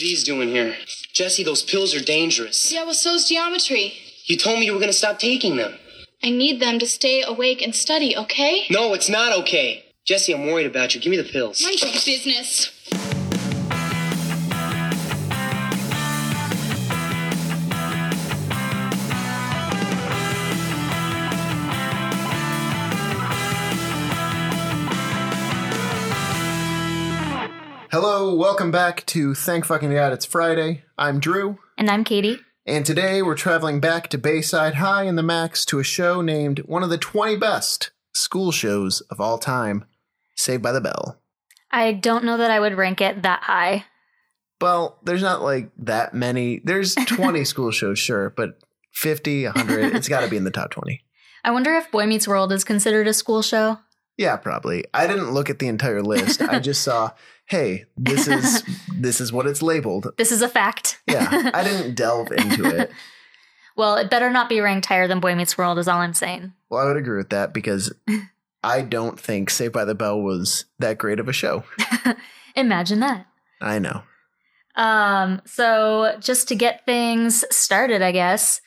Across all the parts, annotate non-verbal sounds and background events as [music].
are these doing here? Jessie, those pills are dangerous. Yeah, well, so's geometry. You told me you were gonna stop taking them. I need them to stay awake and study, okay? No, it's not okay. Jessie, I'm worried about you. Give me the pills. Mind your business. Hello, welcome back to Thank Fucking God It's Friday. I'm Drew, And I'm Katie. and today we're traveling back to Bayside High in the Max to a show named one of the 20 best school shows of all time, Saved by the Bell. I don't know that I would rank it that high. Well, there's not like that many. There's [laughs] 20 school shows, sure, but 50, 100, it's got to be in the top 20. I wonder if Boy Meets World is considered a school show. Yeah, probably. I didn't look at the entire list. I [laughs] just saw, hey, this is [laughs] this is what it's labeled. This is a fact. Yeah, I [laughs] didn't delve into it. [laughs] well, it better not be ranked higher than Boy Meets World, is all I'm saying. Well, I would agree with that because I don't think Saved by the Bell was that great of a show. Imagine that. I know. Um, so just to get things started, I guess.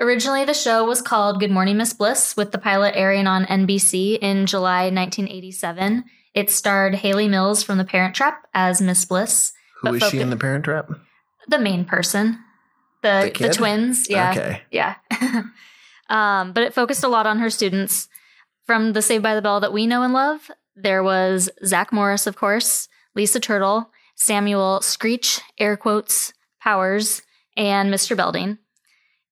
Originally, the show was called Good Morning Miss Bliss, with the pilot airing on NBC in July 1987. It starred Hayley Mills from The Parent Trap as Miss Bliss, Who But she in the Parent Trap? the main person, the The the, twins. Yeah, Okay. yeah. [laughs] um, but it focused a lot on her students. From the Saved by the Bell that we know and love, there was Zach Morris, of course, Lisa Turtle, Samuel Screech, air quotes, Powers, and Mr. Belding.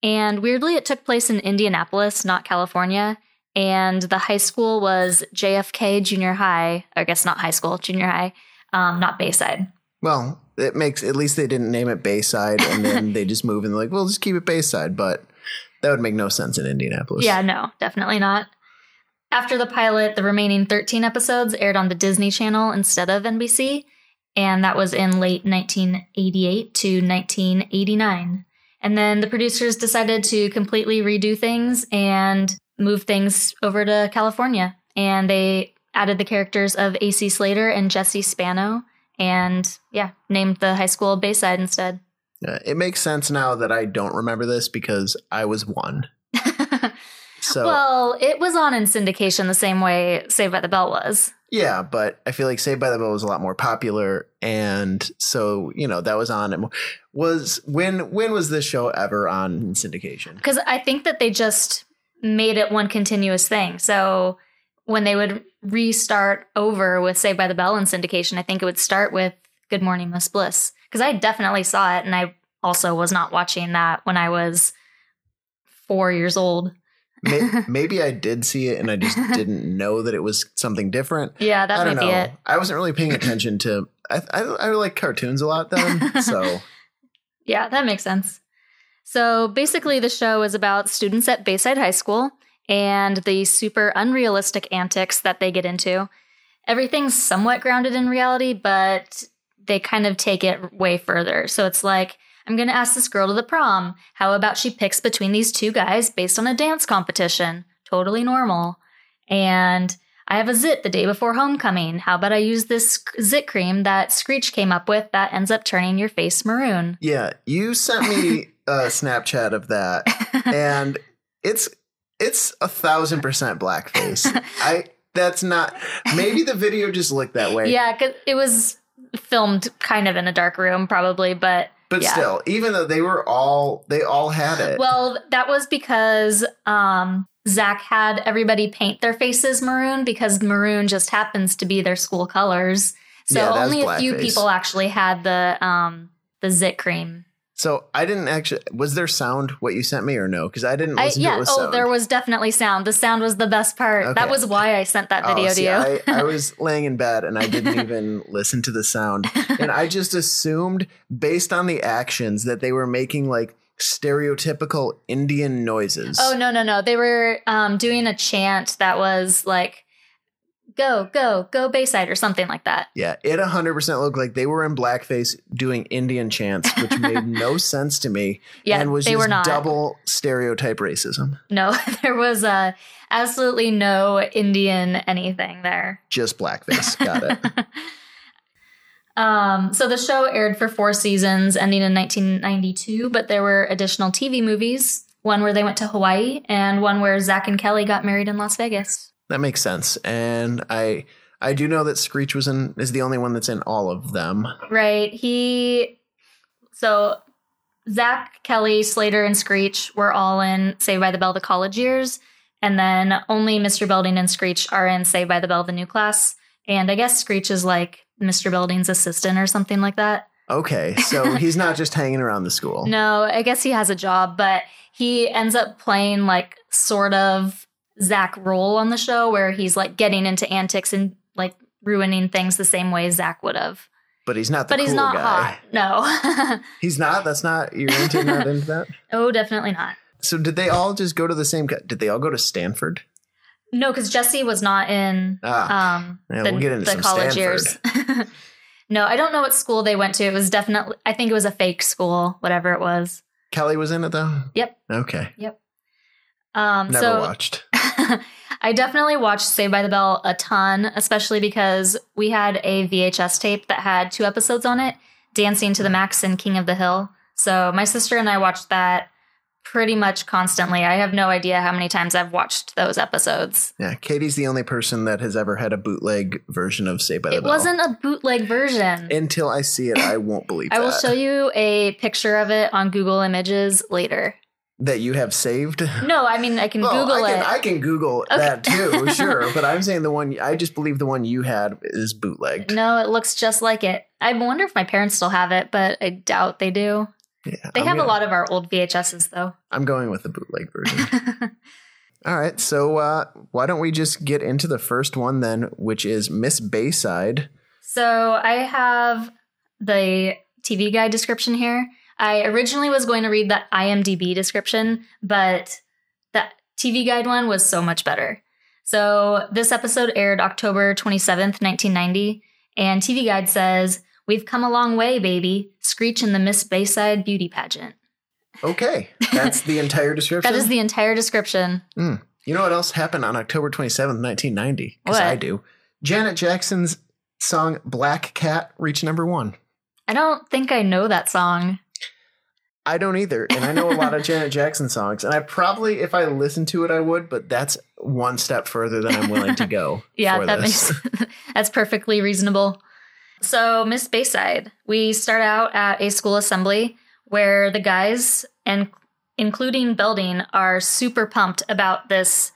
And weirdly, it took place in Indianapolis, not California. And the high school was JFK Junior High. I guess not high school, junior high, um, not Bayside. Well, it makes at least they didn't name it Bayside and then [laughs] they just move and they're like, well, just keep it Bayside, but that would make no sense in Indianapolis. Yeah, no, definitely not. After the pilot, the remaining 13 episodes aired on the Disney Channel instead of NBC, and that was in late 1988 to 1989. And then the producers decided to completely redo things and move things over to California. And they added the characters of AC Slater and Jessie Spano, and yeah, named the high school Bayside instead. Uh, it makes sense now that I don't remember this because I was one. [laughs] So well, it was on in syndication the same way Saved by the Bell was. Yeah, but I feel like Saved by the Bell was a lot more popular, and so you know that was on. it. Was when when was this show ever on syndication? because I think that they just made it one continuous thing. So when they would restart over with Saved by the Bell in syndication, I think it would start with Good Morning Miss Bliss because I definitely saw it, and I also was not watching that when I was four years old. [laughs] Maybe I did see it, and I just [laughs] didn't know that it was something different. Yeah, I that don't might know. be it. I wasn't really paying attention to. I, I I like cartoons a lot then, [laughs] so Yeah, that makes sense. So basically, the show is about students at Bayside High School and the super unrealistic antics that they get into. Everything's somewhat grounded in reality, but they kind of take it way further. So it's like, I'm going to ask this girl to the prom. How about she picks between these two guys based on a dance competition? Totally normal. And I have a zit the day before homecoming. How about I use this zit cream that Screech came up with that ends up turning your face maroon? yeah. You sent me [laughs] a Snapchat of that, [laughs] and it's it's a thousand percent blackface. [laughs] I that's not. Maybe the video just looked that way. Yeah, 'cause it was filmed kind of in a dark room, probably, but But yeah. still, even though they were all, they all had it. Well, that was because um, Zach had everybody paint their faces maroon because maroon just happens to be their school colors. So Yeah, only a few people actually had the um, the zit cream. So I didn't actually. Was there sound what you sent me or no? Because I didn't I, listen to yeah. it with Oh, sound. there was definitely sound. The sound was the best part. Okay. That was why I sent that Oh, video see, to you. I, I [laughs] was laying in bed and I didn't [laughs] even listen to the sound, and I just assumed, based on the actions, that they were making like stereotypical Indian noises. Oh no no no! They were um, doing a chant that was like, "Go go go Bayside" or something like that. Yeah, it 100% looked like they were in blackface doing Indian chants, which [laughs] made no sense to me. Yeah, and was they just were not. double stereotype racism. No, [laughs] there was uh, absolutely no Indian anything there. Just blackface. Got it. [laughs] Um, so the show aired for four seasons, ending in 1992, but there were additional TV movies. One where they went to Hawaii, and one where Zach and Kelly got married in Las Vegas. That makes sense. And I I do know that Screech was in is the only one that's in all of them. Right. He. So Zach, Kelly, Slater, and Screech were all in Saved by the Bell the college years. And then only Mr. Belding and Screech are in Saved by the Bell the new class. And I guess Screech is like Mr. Belding's assistant or something like that. Okay, so [laughs] he's not just hanging around the school. No, I guess he has a job, but he ends up playing like sort of Zach role on the show where he's like getting into antics and like ruining things the same way Zach would have. But he's not the But he's not guy. hot. No. [laughs] He's not. That's not. You're into not into that. [laughs] oh, definitely not. So did they all just go to the same? Did they all go to Stanford? No, because Jessie was not in Ah, um, yeah, the, we'll get into the some college Stanford. years. [laughs] no, I don't know what school they went to. It was definitely, I think it was a fake school, whatever it was. Kelly was in it though. Yep. Okay. Um, Never so watched. [laughs] I definitely watched Saved by the Bell a ton, especially because we had a VHS tape that had two episodes on it Dancing to the Max and King of the Hill. So my sister and I watched that pretty much constantly. I have no idea how many times I've watched those episodes. Yeah, Katie's the only person that has ever had a bootleg version of Saved by the It Bell. It wasn't a bootleg version. Until I see it, I won't [laughs] believe. It. I will show you a picture of it on Google Images later. That you have saved. No, I mean I can Oh, Google I can, it. I can Google Okay. that too, [laughs] sure. But I'm saying the one I just believe the one you had is bootlegged. no, it looks just like it. I wonder if my parents still have it, but I doubt they do. Yeah, They I'm have a gonna- lot of our old VHSs though. I'm going with the bootleg version. [laughs] All right, so uh, why don't we just get into the first one then, which is Miss Bayside. so I have the TV guide description here. I originally was going to read the IMDb description, but the TV guide one was so much better. So this episode aired October 27th, 1990, and TV Guide says, We've come a long way, baby. Screech in the Miss Bayside beauty pageant. Okay, that's the entire description. That is the entire description. Hmm. You know what else happened on October 27th, 1990? Because? I do. Janet Jackson's song Black Cat reached number one. I don't think I know that song. I don't either. And I know a lot of [laughs] Janet Jackson songs. And I probably, if I listened to it, I would, but that's one step further than I'm willing to go. [laughs] Yeah, for that this. makes [laughs] that's perfectly reasonable. So, Miss Bayside, we start out at a school assembly where the guys and including Belding are super pumped about this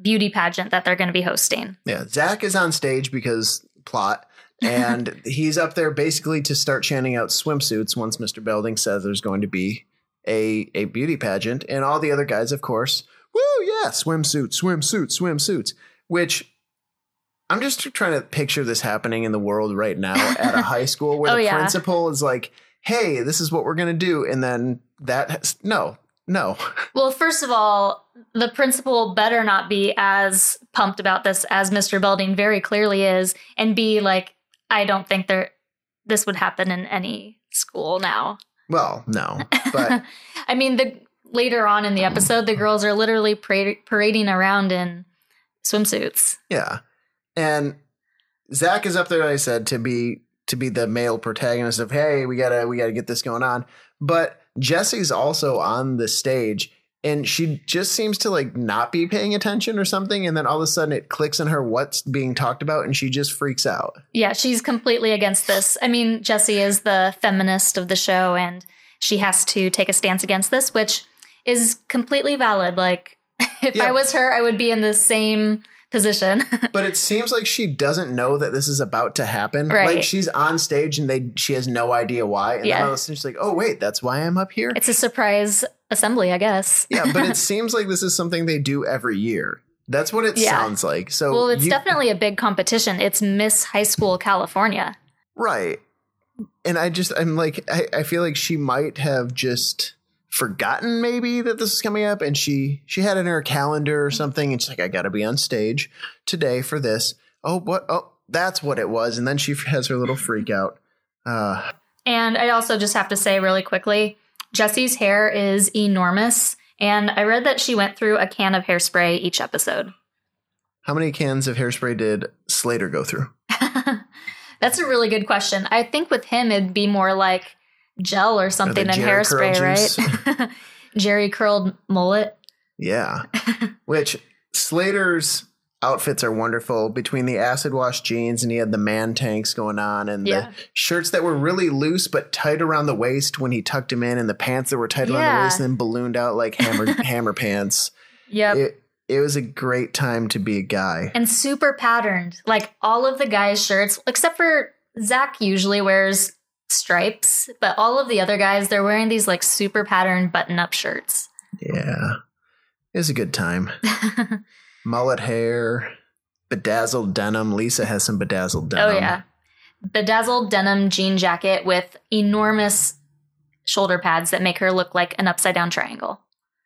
beauty pageant that they're going to be hosting. Yeah, Zach is on stage because plot, and he's up there basically to start chanting out swimsuits once Mr. Belding says there's going to be a a beauty pageant, and all the other guys, of course, woo, yeah, swimsuit, swimsuit, swimsuits. Which I'm just trying to picture this happening in the world right now at a high school [laughs] where Oh, the yeah. principal is like, "Hey, this is what we're gonna do," and then that has, no, no, [laughs] Well, first of all, the principal better not be as pumped about this as Mr. Belding very clearly is, and be like, I don't think there this would happen in any school now. well, no, but [laughs] I mean, the later on in the episode, the girls are literally para- parading around in swimsuits. Yeah. And Zach is up there, like I said, to be to be the male protagonist of hey, we gotta we gotta get this going on. But Jesse's also on the stage and she just seems to like not be paying attention or something, and then all of a sudden it clicks in her what's being talked about and she just freaks out. Yeah, she's completely against this. I mean, Jessie is the feminist of the show, and she has to take a stance against this, which is completely valid. Like, [laughs] if Yeah. I was her, I would be in the same position. [laughs] But it seems like she doesn't know that this is about to happen. Right. Like she's on stage and they she has no idea why. And Yeah. then all of a sudden she's like, Oh wait, that's why I'm up here? it's a surprise assembly, I guess. Yeah, but it [laughs] seems like this is something they do every year. That's what it Yeah. sounds like. So Well, it's you- definitely a big competition. It's Miss High School California. right. And I just I'm like I, I feel like she might have just forgotten maybe that this is coming up and she she had it in her calendar or something and she's like I got to be on stage today for this. Oh, what? Oh, that's what it was. And then she has her little freak out. Uh And I also just have to say really quickly Jessie's hair is enormous. And I read that she went through a can of hairspray each episode. how many cans of hairspray did Slater go through? [laughs] That's a really good question. I think with him, it'd be more like gel or something than hairspray, right? [laughs] Jheri curled mullet. Yeah. [laughs] Which Slater's outfits are wonderful between the acid wash jeans and he had the man tanks going on and Yeah. the shirts that were really loose but tight around the waist when he tucked him in and the pants that were tight around the waist and then ballooned out like hammer [laughs] hammer pants. Yep. It it was a great time to be a guy. and super patterned. Like all of the guys' shirts, except for Zach, usually wears stripes, but all of the other guys, they're wearing these like super patterned button up shirts. Yeah. It was a good time. [laughs] Mullet hair, bedazzled denim. Lisa has some bedazzled oh, denim. Oh, yeah. Bedazzled denim jean jacket with enormous shoulder pads that make her look like an upside down triangle.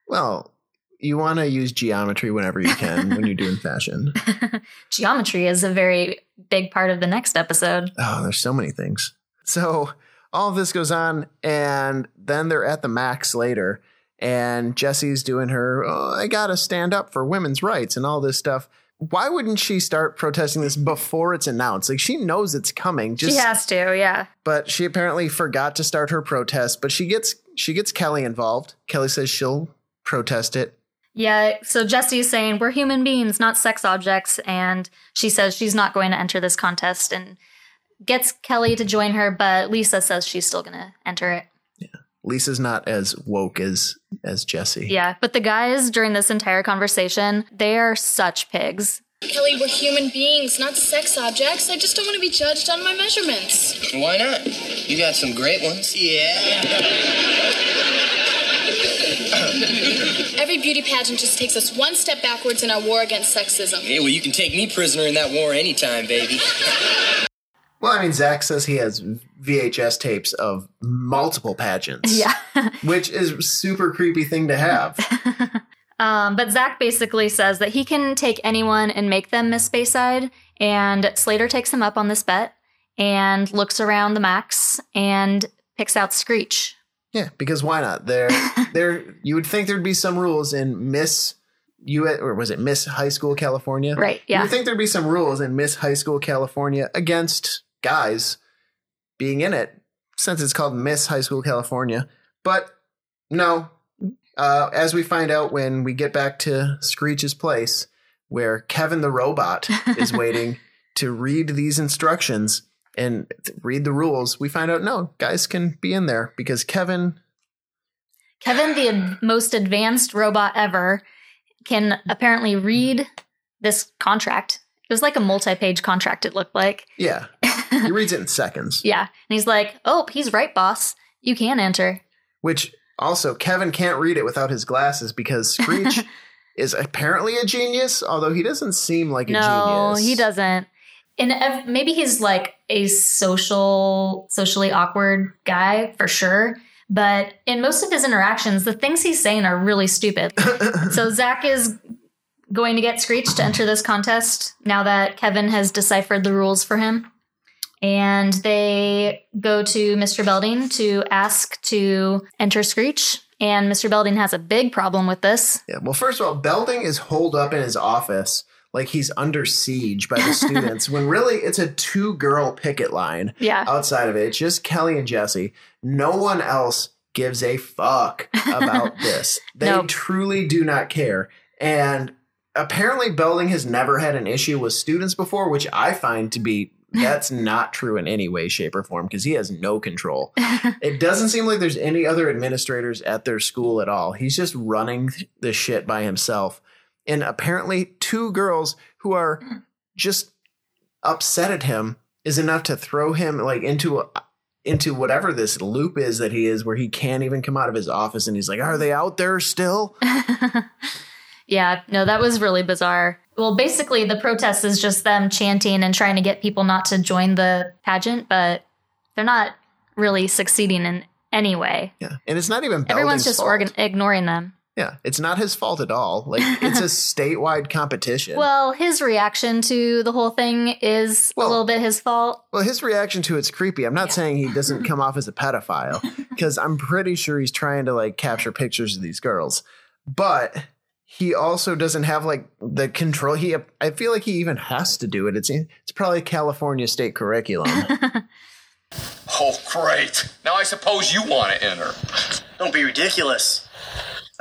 Well, you want to use geometry whenever you can when you're doing fashion. [laughs] Geometry is a very big part of the next episode. Oh, there's so many things. So all of this goes on, and then they're at the max later, and Jessie's doing her, oh, I gotta stand up for women's rights and all this stuff. Why wouldn't she start protesting this before it's announced? Like she knows it's coming. Just, she has to, yeah. but she apparently forgot to start her protest. But she gets she gets Kelly involved. Kelly says she'll protest it. Yeah, so Jessie's saying we're human beings, not sex objects, and she says she's not going to enter this contest and gets Kelly to join her, but Lisa says she's still going to enter it. Lisa's not as woke as as Jessie. Yeah, but the guys during this entire conversation, they are such pigs. Kelly, we're human beings, not sex objects. I just don't want to be judged on my measurements. Why not? You got some great ones. Yeah. Every beauty pageant just takes us one step backwards in our war against sexism. Yeah, well, you can take me prisoner in that war anytime, baby. Well, I mean, Zach says he has VHS tapes of multiple pageants. Yeah. [laughs] which is a super creepy thing to have. [laughs] Um, but Zach basically says that he can take anyone and make them Miss Bayside, and Slater takes him up on this bet and looks around the max and picks out Screech. yeah, because why not? There, [laughs] there. You would think there'd be some rules in Miss U or was it Miss High School California? Right, You yeah. would think there'd be some rules in Miss High School California against guys being in it, since it's called Miss High School California. But no. Uh, as we find out when we get back to Screech's place, where Kevin the robot [laughs] is waiting to read these instructions and read the rules, we find out no, guys can be in there because Kevin Kevin, the ad- most advanced robot ever, can apparently read this contract. It was like a multi page contract, it looked like. Yeah. [laughs] he reads it in seconds. Yeah. And he's like, oh, he's right, boss. You can enter. Which also, Kevin can't read it without his glasses because Screech [laughs] is apparently a genius, although he doesn't seem like a no, genius. he doesn't. And ev- maybe he's like a social, socially awkward guy for sure. But in most of his interactions, the things he's saying are really stupid. [laughs] so Zach is going to get Screech to enter this contest now that Kevin has deciphered the rules for him. And they go to Mr. Belding to ask to enter Screech. And Mr. Belding has a big problem with this. Yeah, well, first of all, Belding is holed up in his office like he's under siege by the students [laughs] when really it's a two girl picket line Yeah. outside of it. It's just Kelly and Jessie. No one else gives a fuck about [laughs] this. They Nope. truly do not care. And apparently, Belding has never had an issue with students before, which I find to be [laughs] that's not true in any way, shape, or form because he has no control. [laughs] it doesn't seem like there's any other administrators at their school at all. He's just running the shit by himself. And apparently, two girls who are just upset at him is enough to throw him like into a, into whatever this loop is that he is, where he can't even come out of his office. And he's like, "Are they out there still?" [laughs] Yeah, no, that was really bizarre. Well, basically, the protest is just them chanting and trying to get people not to join the pageant, but they're not really succeeding in any way. Yeah, and it's not even Everyone's just organ- ignoring them. Yeah, it's not his fault at all. Like [laughs] it's a statewide competition. Well, his reaction to the whole thing is Well- a little bit his fault. Well, his reaction to it's creepy. I'm not saying he doesn't [laughs] come off as a pedophile because I'm pretty sure he's trying to like capture pictures of these girls. But he also doesn't have like the control. He, I feel like he even has to do it. It's it's probably California state curriculum. [laughs] Oh, great. Now I suppose you want to enter. Don't be ridiculous.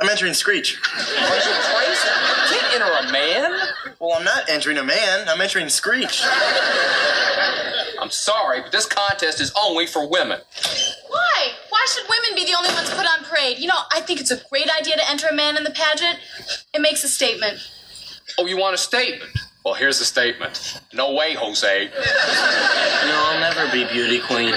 I'm entering Screech. Are you crazy? You can't enter a man. Well, I'm not entering a man. I'm entering Screech. I'm sorry, but this contest is only for women. Why? Why should women be the only ones put on parade? You know, I think it's a great idea to enter a man in the pageant. It makes a statement. Oh, you want a statement? Well, here's the statement. No way, Jose. No, I'll never be beauty queen.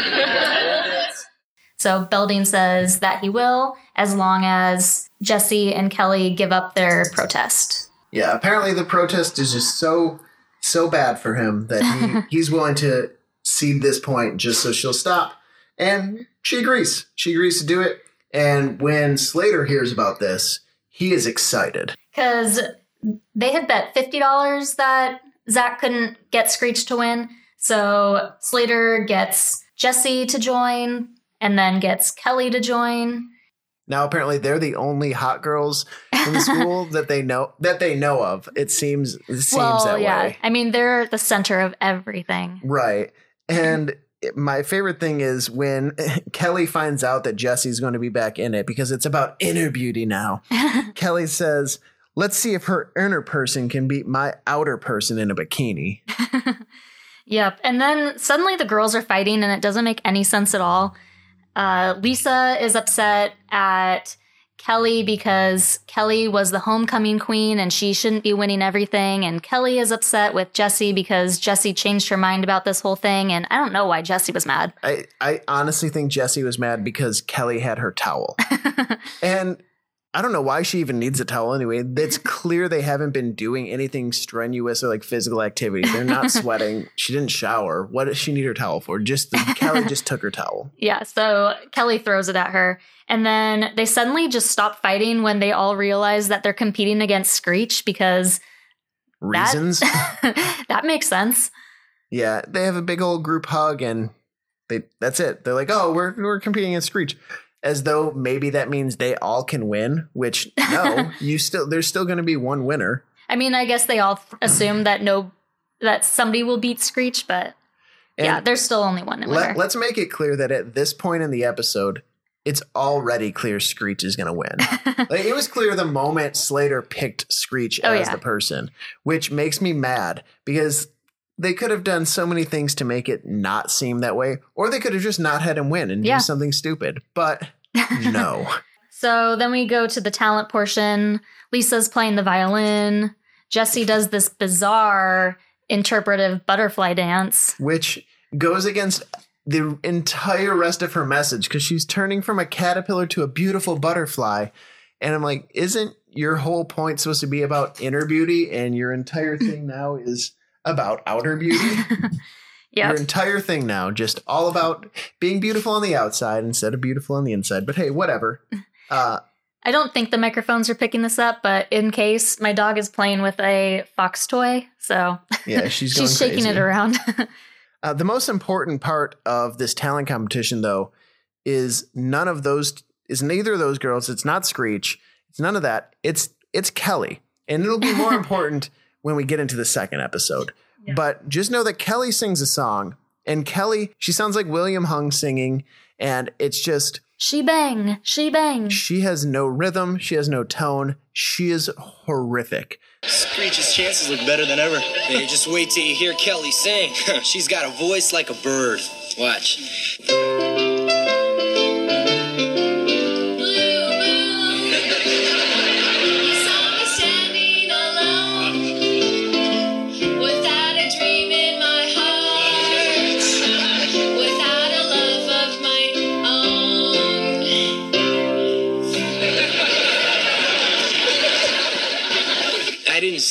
So Belding says that he will, as long as Jessie and Kelly give up their protest. yeah, apparently the protest is just so so bad for him that he, [laughs] he's willing to cede this point just so she'll stop. And she agrees. She agrees to do it. And when Slater hears about this, he is excited. Because they had bet $50 that Zach couldn't get Screech to win. So Slater gets Jessie to join and then gets Kelly to join. Now apparently they're the only hot girls in the [laughs] school that they know that they know of. It seems it seems well, that yeah. way. I mean, they're the center of everything. Right. And my favorite thing is when [laughs] Kelly finds out that Jessie's going to be back in it because it's about inner beauty now. [laughs] Kelly says, Let's see if her inner person can beat my outer person in a bikini. [laughs] Yep. And then suddenly the girls are fighting and it doesn't make any sense at all. Uh, Lisa is upset at Kelly because Kelly was the homecoming queen and she shouldn't be winning everything. And Kelly is upset with Jessie because Jessie changed her mind about this whole thing. And I don't know why Jessie was mad. I, I honestly think Jessie was mad because Kelly had her towel. [laughs] and I don't know why she even needs a towel anyway. It's [laughs] clear they haven't been doing anything strenuous or like physical activity. They're not [laughs] sweating. She didn't shower. What does she need her towel for? Just Kelly just took her towel. [laughs] Yeah. So Kelly throws it at her. And then they suddenly just stop fighting when they all realize that they're competing against Screech because That- Reasons? that makes sense. yeah, they have a big old group hug and they that's it. They're like, "Oh, we're we're competing against Screech." As though maybe that means they all can win, which no, [laughs] you still there's still going to be one winner. I mean, I guess they all assume that no, that somebody will beat Screech, but And yeah, there's still only one winner. let, let's make it clear that at this point in the episode, it's already clear Screech is going to win. [laughs] like it was clear the moment Slater picked Screech Oh, as yeah. the person, which makes me mad because they could have done so many things to make it not seem that way, or they could have just not had him win and Yeah. do something stupid. But [laughs] no. so then we go to the talent portion. Lisa's playing the violin. Jessie does this bizarre interpretive butterfly dance. which goes against the entire rest of her message because she's turning from a caterpillar to a beautiful butterfly. And I'm like, isn't your whole point supposed to be about inner beauty? And your entire thing [laughs] now is about outer beauty? [laughs] Yeah. Your entire thing now, just all about being beautiful on the outside instead of beautiful on the inside. But hey, whatever. [laughs] Uh, I don't think the microphones are picking this up, but in case, my dog is playing with a fox toy, so yeah, she's [laughs] going she's shaking it around. Uh, the most important part of this talent competition, though, is none of those is neither of those girls. It's not Screech. It's none of that. It's it's Kelly, and it'll be more important when we get into the second episode. But just know that Kelly sings a song, and Kelly she sounds like William Hung singing, and it's just she bang, she bang. she has no rhythm, she has no tone, she is horrific. Screech's chances look better than ever. Hey, just wait till you hear Kelly sing. [laughs] She's got a voice like a bird. Watch.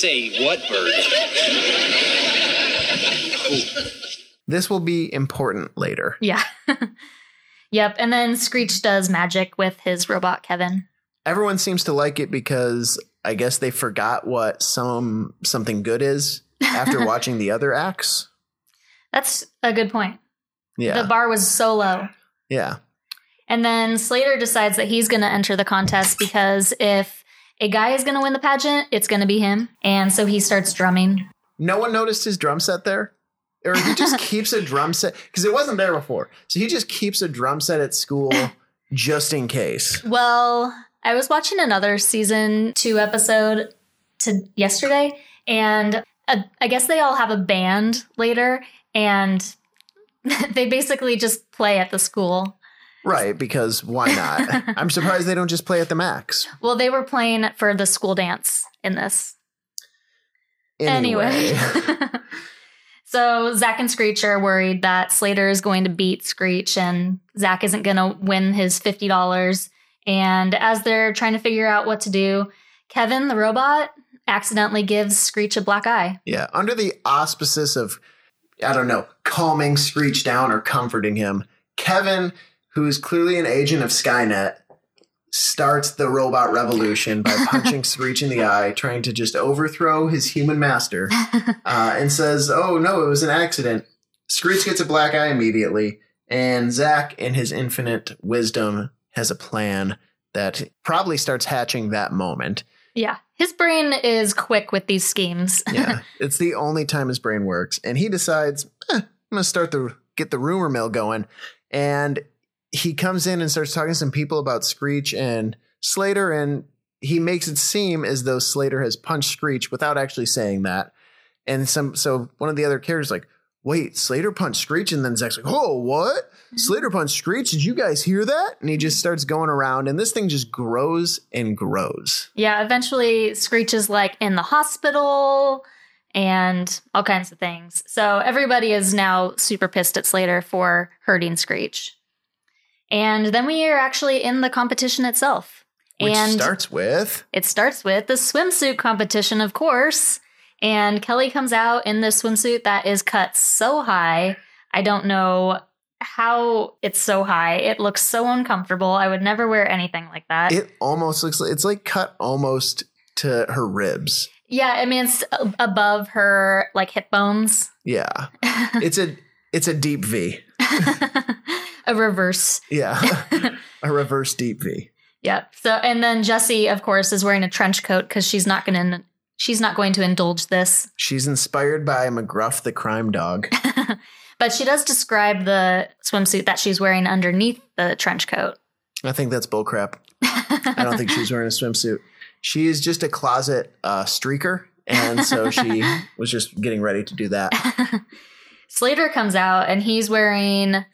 Say what bird. This will be important later. Yeah. [laughs] yep. And then Screech does magic with his robot Kevin. everyone seems to like it because I guess they forgot what some something good is after [laughs] watching the other acts. That's a good point. Yeah. The bar was so low. yeah. And then Slater decides that he's going to enter the contest because if a guy is going to win the pageant, it's going to be him. And so he starts drumming. No one noticed his drum set there? Or he just [laughs] keeps a drum set because it wasn't there before. So he just keeps a drum set at school just in case. Well, I was watching another season two episode to yesterday, and uh, I guess they all have a band later, and [laughs] they basically just play at the school. Right, because why not? [laughs] I'm surprised they don't just play at the max. Well, they were playing for the school dance in this. Anyway. Anyway. [laughs] so Zach and Screech are worried that Slater is going to beat Screech and Zach isn't going to win his $50. And as they're trying to figure out what to do, Kevin, the robot, accidentally gives Screech a black eye. yeah, under the auspices of, I don't know, calming Screech down or comforting him, Kevin, who is clearly an agent of Skynet, starts the robot revolution by [laughs] punching Screech in the eye, trying to just overthrow his human master, [laughs] uh, and says, Oh, no, it was an accident. Screech gets a black eye immediately, and Zach, in his infinite wisdom, has a plan that probably starts hatching that moment. Yeah. His brain is quick with these schemes. [laughs] Yeah, it's the only time his brain works, and he decides, eh, I'm gonna start the get the rumor mill going, and he comes in and starts talking to some people about Screech and Slater, and he makes it seem as though Slater has punched Screech without actually saying that, and some so one of the other characters like. Wait, Slater punched Screech, and then Zach's like, "Oh, what? Mm-hmm. Slater punched Screech? Did you guys hear that?" And he just mm-hmm. starts going around, and this thing just grows and grows. yeah. Eventually, Screech is like in the hospital and all kinds of things. So everybody is now super pissed at Slater for hurting Screech. And then we are actually in the competition itself. Which and starts with It starts with the swimsuit competition, of course. And Kelly comes out in this swimsuit that is cut so high. I don't know how it's so high. It looks so uncomfortable. I would never wear anything like that. it almost looks like it's like cut almost to her ribs. yeah, I mean it's above her like hip bones. Yeah. [laughs] It's a it's a deep V. [laughs] a reverse. Yeah. [laughs] a reverse deep V. Yep. So and then Jessie, of course, is wearing a trench coat because she's not gonna she's not going to indulge this. She's inspired by McGruff the crime dog. [laughs] But she does describe the swimsuit that she's wearing underneath the trench coat. I think that's bullcrap. I don't think she's wearing a swimsuit. She is just a closet uh, streaker, and so she [laughs] was just getting ready to do that. Slater comes out and he's wearing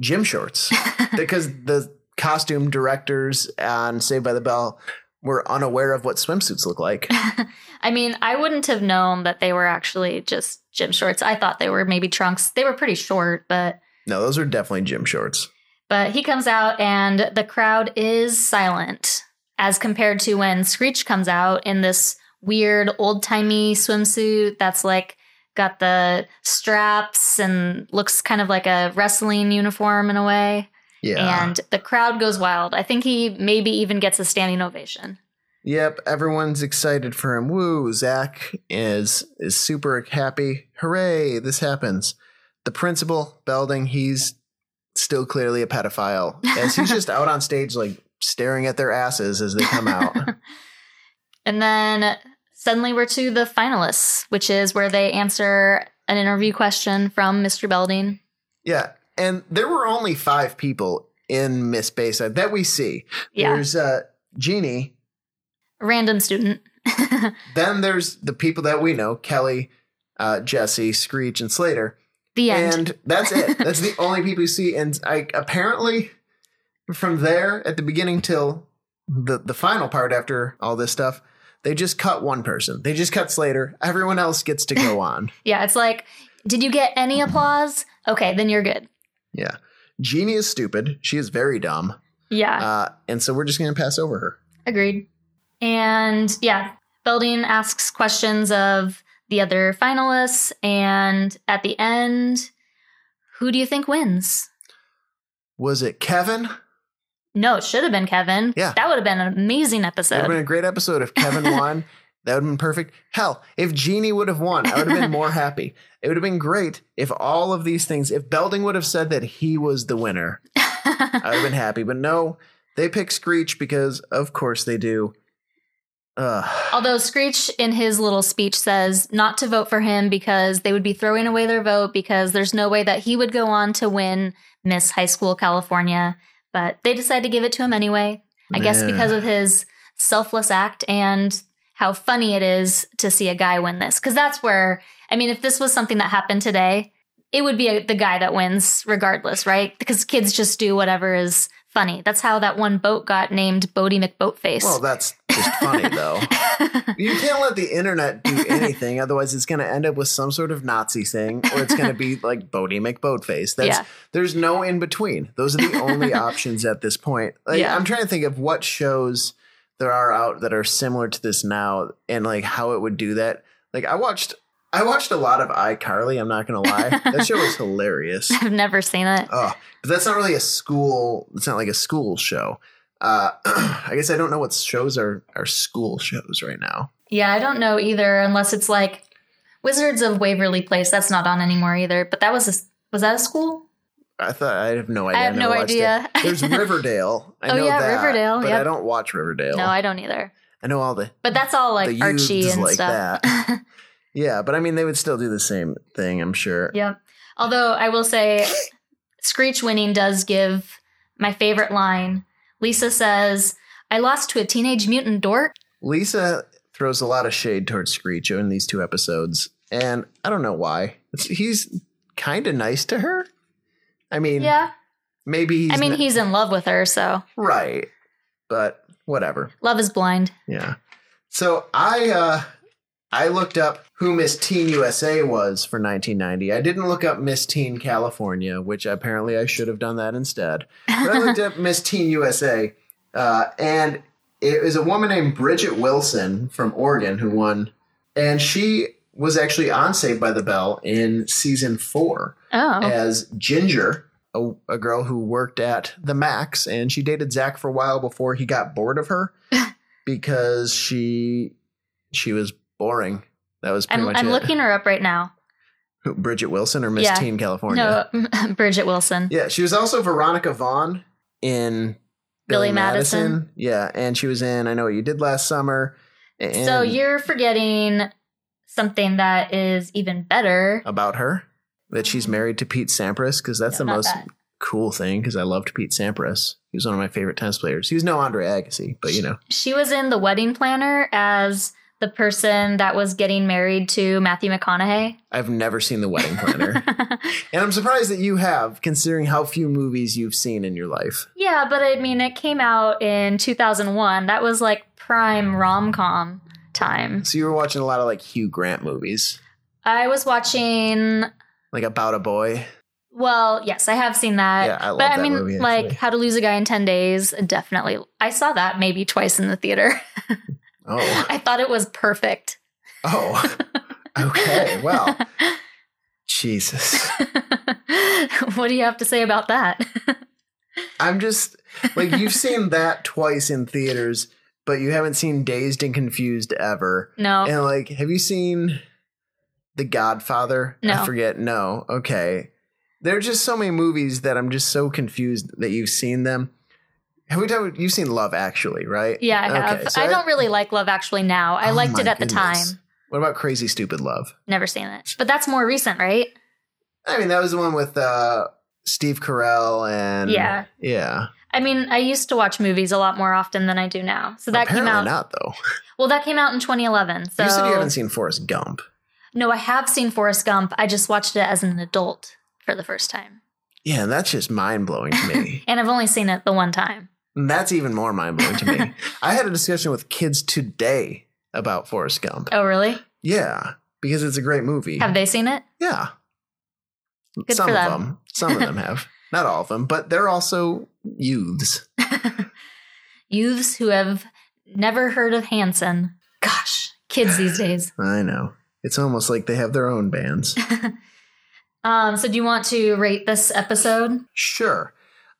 Gym shorts, [laughs] because the costume directors on Saved by the Bell were unaware of what swimsuits look like. [laughs] I mean, I wouldn't have known that they were actually just gym shorts. I thought they were maybe trunks. They were pretty short, but No, those are definitely gym shorts. but he comes out and the crowd is silent as compared to when Screech comes out in this weird old-timey swimsuit that's like got the straps and looks kind of like a wrestling uniform in a way. Yeah. And the crowd goes wild. I think he maybe even gets a standing ovation. Yep, everyone's excited for him. Woo! Zach is is super happy. Hooray! This happens. The principal, Belding, he's still clearly a pedophile, as he's just [laughs] out on stage, like staring at their asses as they come out. [laughs] And then suddenly we're to the finalists, which is where they answer an interview question from Mr. Belding. yeah, and there were only five people in Miss Bayside that we see. Yeah. There's uh, Jeannie. Random student. [laughs] Then there's the people that we know: Kelly, uh, Jessie, Screech, and Slater. the end. And that's it. That's the [laughs] only people you see. And I apparently from there at the beginning till the the final part after all this stuff, they just cut one person. They just cut Slater. Everyone else gets to go [laughs] on. yeah, it's like, did you get any applause? Okay, then you're good. yeah. Jeannie is stupid. She is very dumb. Yeah, Uh, and so we're just going to pass over her. agreed. And yeah, Belding asks questions of the other finalists. And at the end, who do you think wins? Was it Kevin? No, it should have been Kevin. Yeah. That would have been an amazing episode. It would have been a great episode if Kevin [laughs] won. That would have been perfect. Hell, if Jeannie would have won, I would have been [laughs] more happy. It would have been great if all of these things, if Belding would have said that he was the winner, I would have been happy. But no, they pick Screech because, of course, they do. Ugh. Although Screech in his little speech says not to vote for him because they would be throwing away their vote because there's no way that he would go on to win Miss High School California. But they decided to give it to him anyway. I guess because of his selfless act and how funny it is to see a guy win this. Because that's where, I mean, if this was something that happened today, it would be a, the guy that wins regardless, right? Because kids just do whatever is funny. That's how that one boat got named Boaty McBoatface. Well, that's just funny though. [laughs] You can't let the internet do anything, otherwise it's going to end up with some sort of Nazi thing, or it's going to be [laughs] like Boaty McBoatface. That's Yeah. there's no in between. Those are the only [laughs] options at this point. Like, Yeah. I'm trying to think of what shows there are out that are similar to this now, and like how it would do that. Like I watched, I watched a lot of iCarly. I'm not to lie, that show was hilarious. I've never seen it. Oh, but that's not really a school. It's not like a school show. Uh, [clears throat] I guess I don't know what shows are are school shows right now. Yeah, I don't know either, unless it's like Wizards of Waverly Place. That's not on anymore either. But that was a, was that a school? I thought I have no idea. I have no idea. it. There's [laughs] Riverdale. I Oh, know yeah, that, Riverdale, but yep. I don't watch Riverdale. No, I don't either. I know all the But that's all like the Archie and like stuff. that. [laughs] yeah, but I mean they would still do the same thing. I'm sure. Yep. Although I will say, [gasps] Screech winning does give my favorite line. Lisa says, "I lost to a teenage mutant dork." Lisa throws a lot of shade towards Screech in these two episodes, and I don't know why. He's kind of nice to her. I mean, Yeah, maybe. He's I mean not- he's in love with her, so right, but whatever. love is blind. Yeah. So I uh I looked up who Miss Teen USA was for 1990. I didn't look up Miss Teen California, which apparently I should have done that instead. But I looked up Miss Teen USA, uh, and it was a woman named Bridgette Wilson from Oregon who won, and she was actually on Saved by the Bell in season four Oh, as Ginger, a, a girl who worked at the Max, and she dated Zach for a while before he got bored of her [laughs] because she she was boring. That was pretty I'm much I'm it. looking her up right now. [laughs] Who, Bridgette Wilson or Miss Yeah. Teen California. No, [laughs] Bridgette Wilson. Yeah, she was also Veronica Vaughn in Billy Madison. Yeah, and she was in I Know What You Did Last Summer. And So you're forgetting something that is even better. about her that she's mm-hmm. married to Pete Sampras because that's the not most that. cool thing because I loved Pete Sampras. He was one of my favorite tennis players. He was no Andre Agassi, but you know. She was in The Wedding Planner as the person that was getting married to Matthew McConaughey. I've never seen The Wedding Planner. [laughs] and I'm surprised that you have, considering how few movies you've seen in your life. yeah, but I mean, it came out in 2001. That was like prime rom com time. So you were watching a lot of like Hugh Grant movies, I was watching. like About a Boy. Well, yes, I have seen that. Yeah, I love but I mean, movie, like. How to Lose a Guy in 10 Days, definitely. I saw that maybe twice in the theater. [laughs] Oh, I thought it was perfect. oh, okay. Well, [laughs] Jesus. [laughs] what do you have to say about that? [laughs] I'm just like you've seen that twice in theaters, but you haven't seen Dazed and Confused ever. no. And like, have you seen The Godfather? No. I forget. No. Okay. There are just so many movies that I'm just so confused that you've seen them. Have we done? You've seen Love Actually, right? Yeah, I have. Okay, so I don't really like Love Actually now. I Oh liked it at the time. What about Crazy Stupid Love? Never seen it. But that's more recent, right? I mean, that was the one with uh, Steve Carell and Yeah. yeah. I mean, I used to watch movies a lot more often than I do now. So that Apparently came out. not though. [laughs] Well, that came out in 2011. So you said you haven't seen Forrest Gump. No, I have seen Forrest Gump. I just watched it as an adult for the first time. Yeah, and that's just mind blowing to me. [laughs] And I've only seen it the one time. That's even more mind blowing to me. [laughs] I had a discussion with kids today about Forrest Gump. Oh, really? Yeah, because it's a great movie. Have they seen it? yeah. Good Some for of them. them. Some of them [laughs] have. Not all of them, but they're also youths. [laughs] Youths who have never heard of Hanson. Gosh, kids these days. I know. It's almost like they have their own bands. Um, so do you want to rate this episode? Sure.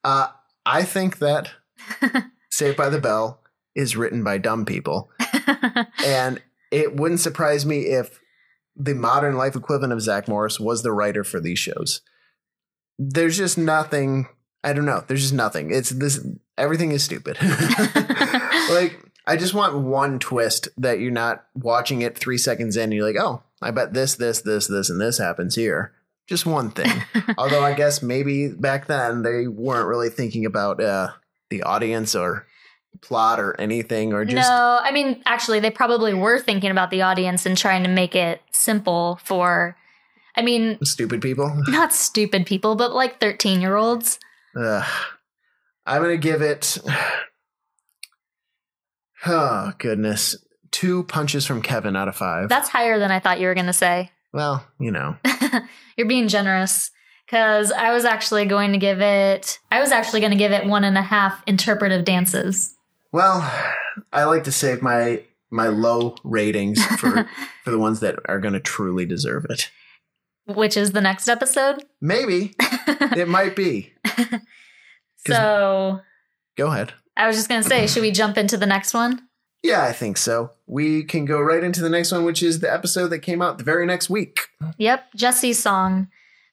Uh, I think that [laughs] Saved by the Bell is written by dumb people. [laughs] and it wouldn't surprise me if the modern life equivalent of Zach Morris was the writer for these shows. There's just nothing. I don't know. There's just nothing. It's this. Everything is stupid. [laughs] like I just want one twist that you're not watching it three seconds in. And you're like, oh, I bet this, this, this, this, and this happens here. Just one thing. Although I guess maybe back then they weren't really thinking about uh, the audience or plot or anything, or just no, I mean, actually, they probably were thinking about the audience and trying to make it simple for, I mean, stupid people. [laughs] not stupid people, but like 13 year olds. Ugh. I'm gonna give it. [sighs] Oh goodness, two punches from Kevin out of five. That's higher than I thought you were going to say. well, you know, [laughs] You're being generous because I was actually going to give it, I was actually going to give it one and a half interpretive dances. well, I like to save my my low ratings for [laughs] for the ones that are gonna truly deserve it. Which is the next episode. Maybe [laughs] it might be. [laughs] So Go ahead. I was just going to say, should we jump into the next one? Yeah, I think so. We can go right into the next one, which is the episode that came out the very next week. Yep, Jessie's song.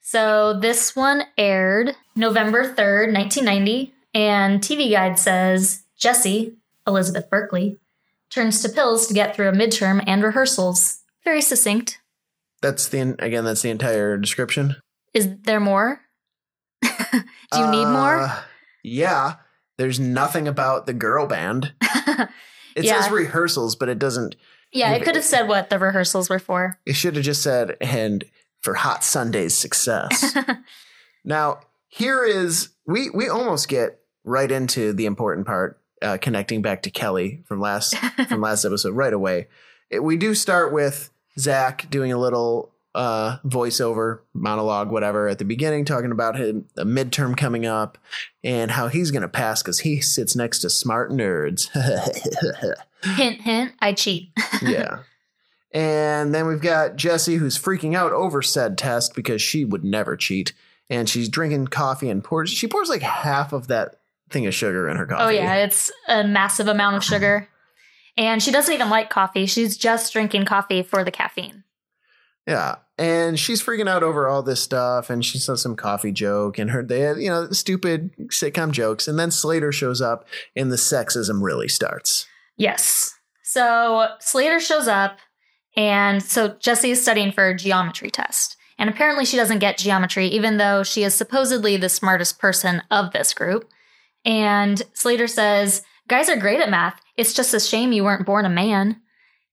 So this one aired November 3rd, 1990, and TV Guide says Jessie, Elizabeth Berkley, turns to pills to get through a midterm and rehearsals. Very succinct. That's the again. That's the entire description. Is there more? [laughs] Do you need more? Uh, Yeah. There's nothing about the girl band. [laughs] It Yeah. says rehearsals, but it doesn't. Yeah, it could have said what the rehearsals were for. It should have just said, and for Hot Sunday's success. [laughs] now, here is, we, we almost get right into the important part, uh, connecting back to Kelly from last, [laughs] from last episode right away. It, we do start with Zach doing a little uh, voiceover monologue, whatever, at the beginning, talking about him, a midterm coming up and how he's going to pass because he sits next to smart nerds. [laughs] hint, hint, I cheat. yeah. And then we've got Jessie who's freaking out over said test because she would never cheat. And she's drinking coffee and pours she pours like half of that thing of sugar in her oh, coffee. Oh, yeah, it's a massive amount of sugar. And she doesn't even like coffee. She's just drinking coffee for the caffeine. Yeah. And she's freaking out over all this stuff and she says some coffee joke and her they had, you know, stupid sitcom jokes. And then Slater shows up and the sexism really starts. Yes. So Slater shows up, and so Jessie is studying for a geometry test. And apparently, she doesn't get geometry, even though she is supposedly the smartest person of this group. And Slater says, Guys are great at math. It's just a shame you weren't born a man.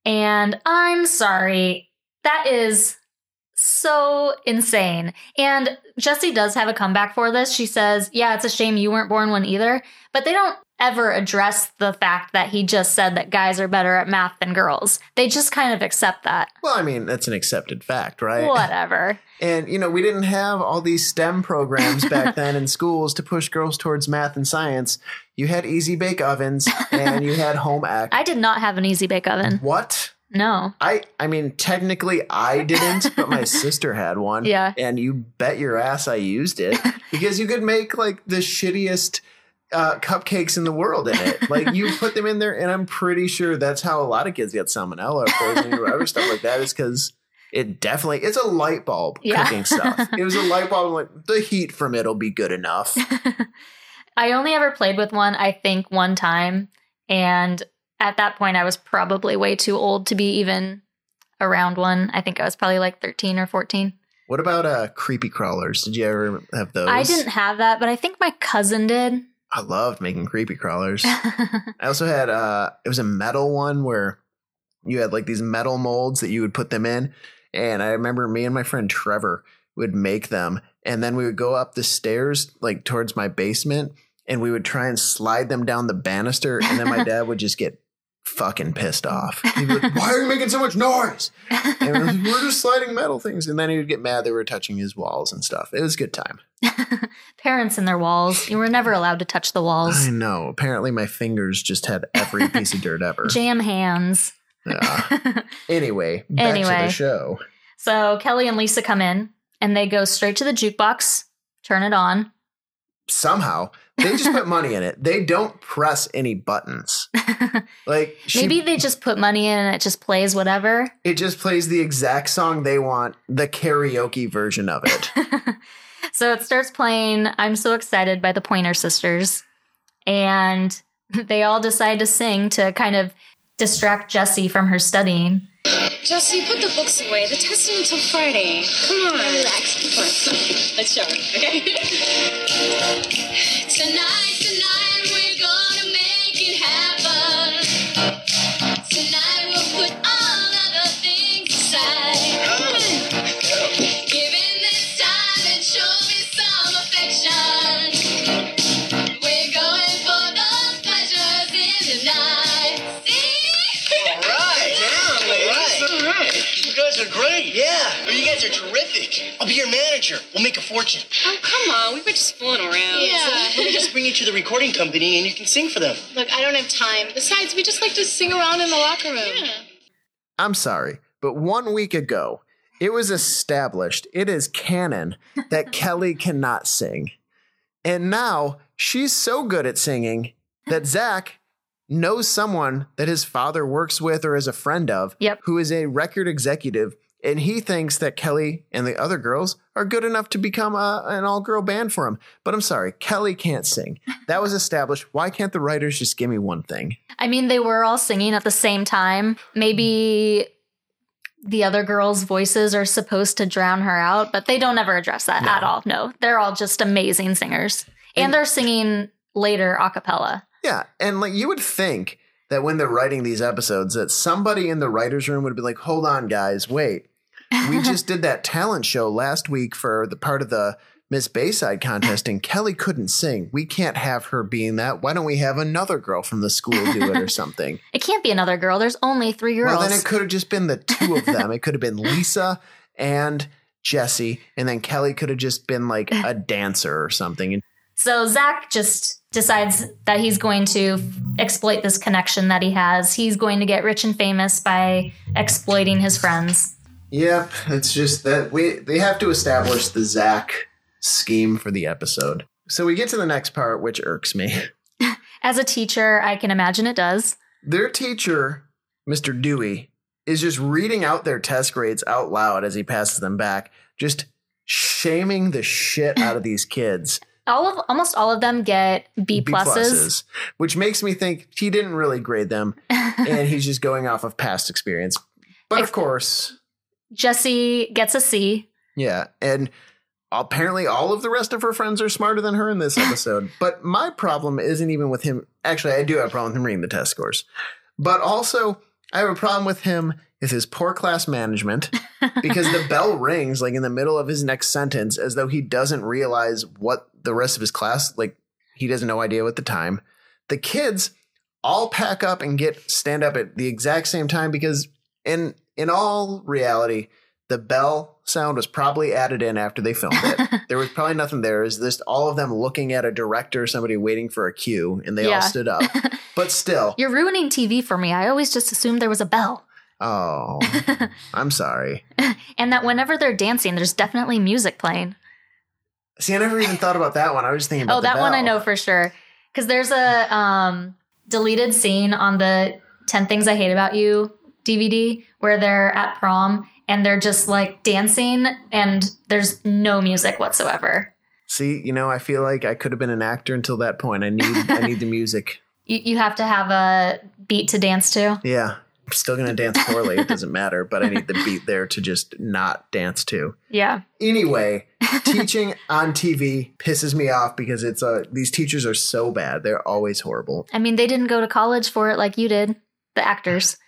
And I'm sorry. That is so insane. And Jessie does have a comeback for this. She says, Yeah, it's a shame you weren't born one either. But they don't ever address the fact that he just said that guys are better at math than girls. They just kind of accept that. Well, I mean, that's an accepted fact, right? Whatever. [laughs] And you know, we didn't have all these STEM programs back [laughs] then in schools to push girls towards math and science. You had easy bake ovens and you had [laughs] home ec. I did not have an easy bake oven. what? No. I I mean, technically I didn't, but my sister had one. Yeah. And you bet your ass I used it because you could make like the shittiest uh, cupcakes in the world in it. Like you put them in there, and I'm pretty sure that's how a lot of kids get salmonella or poisoning or other stuff like that. Is because it definitely it's a light bulb Yeah. cooking stuff. It was a light bulb. Like the heat from it'll be good enough. [laughs] I only ever played with one, I think, one time. And at that point, I was probably way too old to be even around one. I think I was probably like 13 or 14. What about uh creepy crawlers? Did you ever have those? I didn't have that, but I think my cousin did. I loved making creepy crawlers. [laughs] I also had uh it was a metal one where you had like these metal molds that you would put them in. And I remember me and my friend Trevor would make them and then we would go up the stairs like towards my basement and we would try and slide them down the banister and then my [laughs] dad would just get fucking pissed off. [laughs] He'd be like, Why are you making so much noise? [laughs] And we're like, we're just sliding metal things. And then he would get mad they were touching his walls and stuff. It was a good time. [laughs] Parents and their walls. You were never allowed to touch the walls. I know. Apparently my fingers just had every piece of dirt ever. Jam hands. Yeah. Anyway, back to Anyway. the show. So Kelly and Lisa come in and they go straight to the jukebox, turn it on. Somehow they just put money in it. They don't press any buttons. [laughs] Like she, Maybe they just put money in and it just plays whatever. it just plays the exact song they want, the karaoke version of it. [laughs] So it starts playing I'm So Excited by the Pointer Sisters. And [laughs] they all decide to sing to kind of distract Jessie from her studying. Jessie, put the books away. The test isn't until Friday. Come on. Relax. Come on. Let's show her, okay? Tonight, are great. Yeah. You guys are terrific. I'll be your manager. We'll make a fortune. Oh, come on. We were just fooling around. Yeah. Let me just bring you to the recording company and you can sing for them. Look, I don't have time. Besides, we just like to sing around in the locker room. Yeah. I'm sorry, but one week ago, it was established, it is canon [laughs] that Kelly cannot sing. And now she's so good at singing that Zach knows someone that his father works with or is a friend of Yep. who is a record executive. And he thinks that Kelly and the other girls are good enough to become a, an all girl band for him. But I'm sorry, Kelly can't sing. [laughs] That was established. Why can't the writers just give me one thing? I mean, they were all singing at the same time. Maybe the other girls' voices are supposed to drown her out, but they don't ever address that at all. No, they're all just amazing singers. And, they're singing later a cappella. Yeah, and like you would think that when they're writing these episodes, that somebody in the writers' room would be like, "Hold on, guys, wait. We [laughs] just did that talent show last week for the part of the Miss Bayside contest, and Kelly couldn't sing. We can't have her being that. Why don't we have another girl from the school do it or [laughs] something? It can't be another girl. There's only three girls. Well, then it could have just been the two of them. It could have been Lisa and Jessie, and then Kelly could have just been like [laughs] a dancer or something. So Zach just decides that he's going to exploit this connection that he has. He's going to get rich and famous by exploiting his friends. Yep, it's just that we they have to establish the Zach scheme for the episode. So we get to the next part, which irks me. [laughs] As a teacher, I can imagine it does. Their teacher, Mr. Dewey, is just reading out their test grades out loud as he passes them back, just shaming the shit out of these kids. [laughs] All of almost all of them get B B pluses. which makes me think he didn't really grade them, [laughs] and he's just going off of past experience. But of course, Jessie gets a C. Yeah, and apparently all of the rest of her friends are smarter than her in this [laughs] episode. but my problem isn't even with him. Actually, I do have a problem with him reading the test scores. But also, I have a problem with him with his poor class management because the bell [laughs] rings like in the middle of his next sentence as though he doesn't realize what the rest of his class like he doesn't know idea at the time. The kids all pack up and get stand up at the exact same time because in in all reality, the bell sound was probably added in after they filmed it. [laughs] there was probably nothing there is just all of them looking at a director, somebody waiting for a cue, and they Yeah. all stood up. [laughs] But still, You're ruining TV for me. I always just assumed there was a bell. Oh, [laughs] I'm sorry. And that whenever they're dancing, there's definitely music playing. See, I never even thought about that one. I was thinking about Oh, that one I know for sure. Because there's a um, deleted scene on the 10 Things I Hate About You DVD where they're at prom and they're just like dancing and there's no music whatsoever. See, you know, I feel like I could have been an actor until that point. I need, I need the [laughs] music. You, you have to have a beat to dance to. Yeah, I'm still gonna dance poorly. It doesn't matter, but I need the beat there to just not dance to. Yeah. Anyway, [laughs] teaching on TV pisses me off because it's uh these teachers are so bad. They're always horrible. I mean, they didn't go to college for it like you did, the actors. [laughs]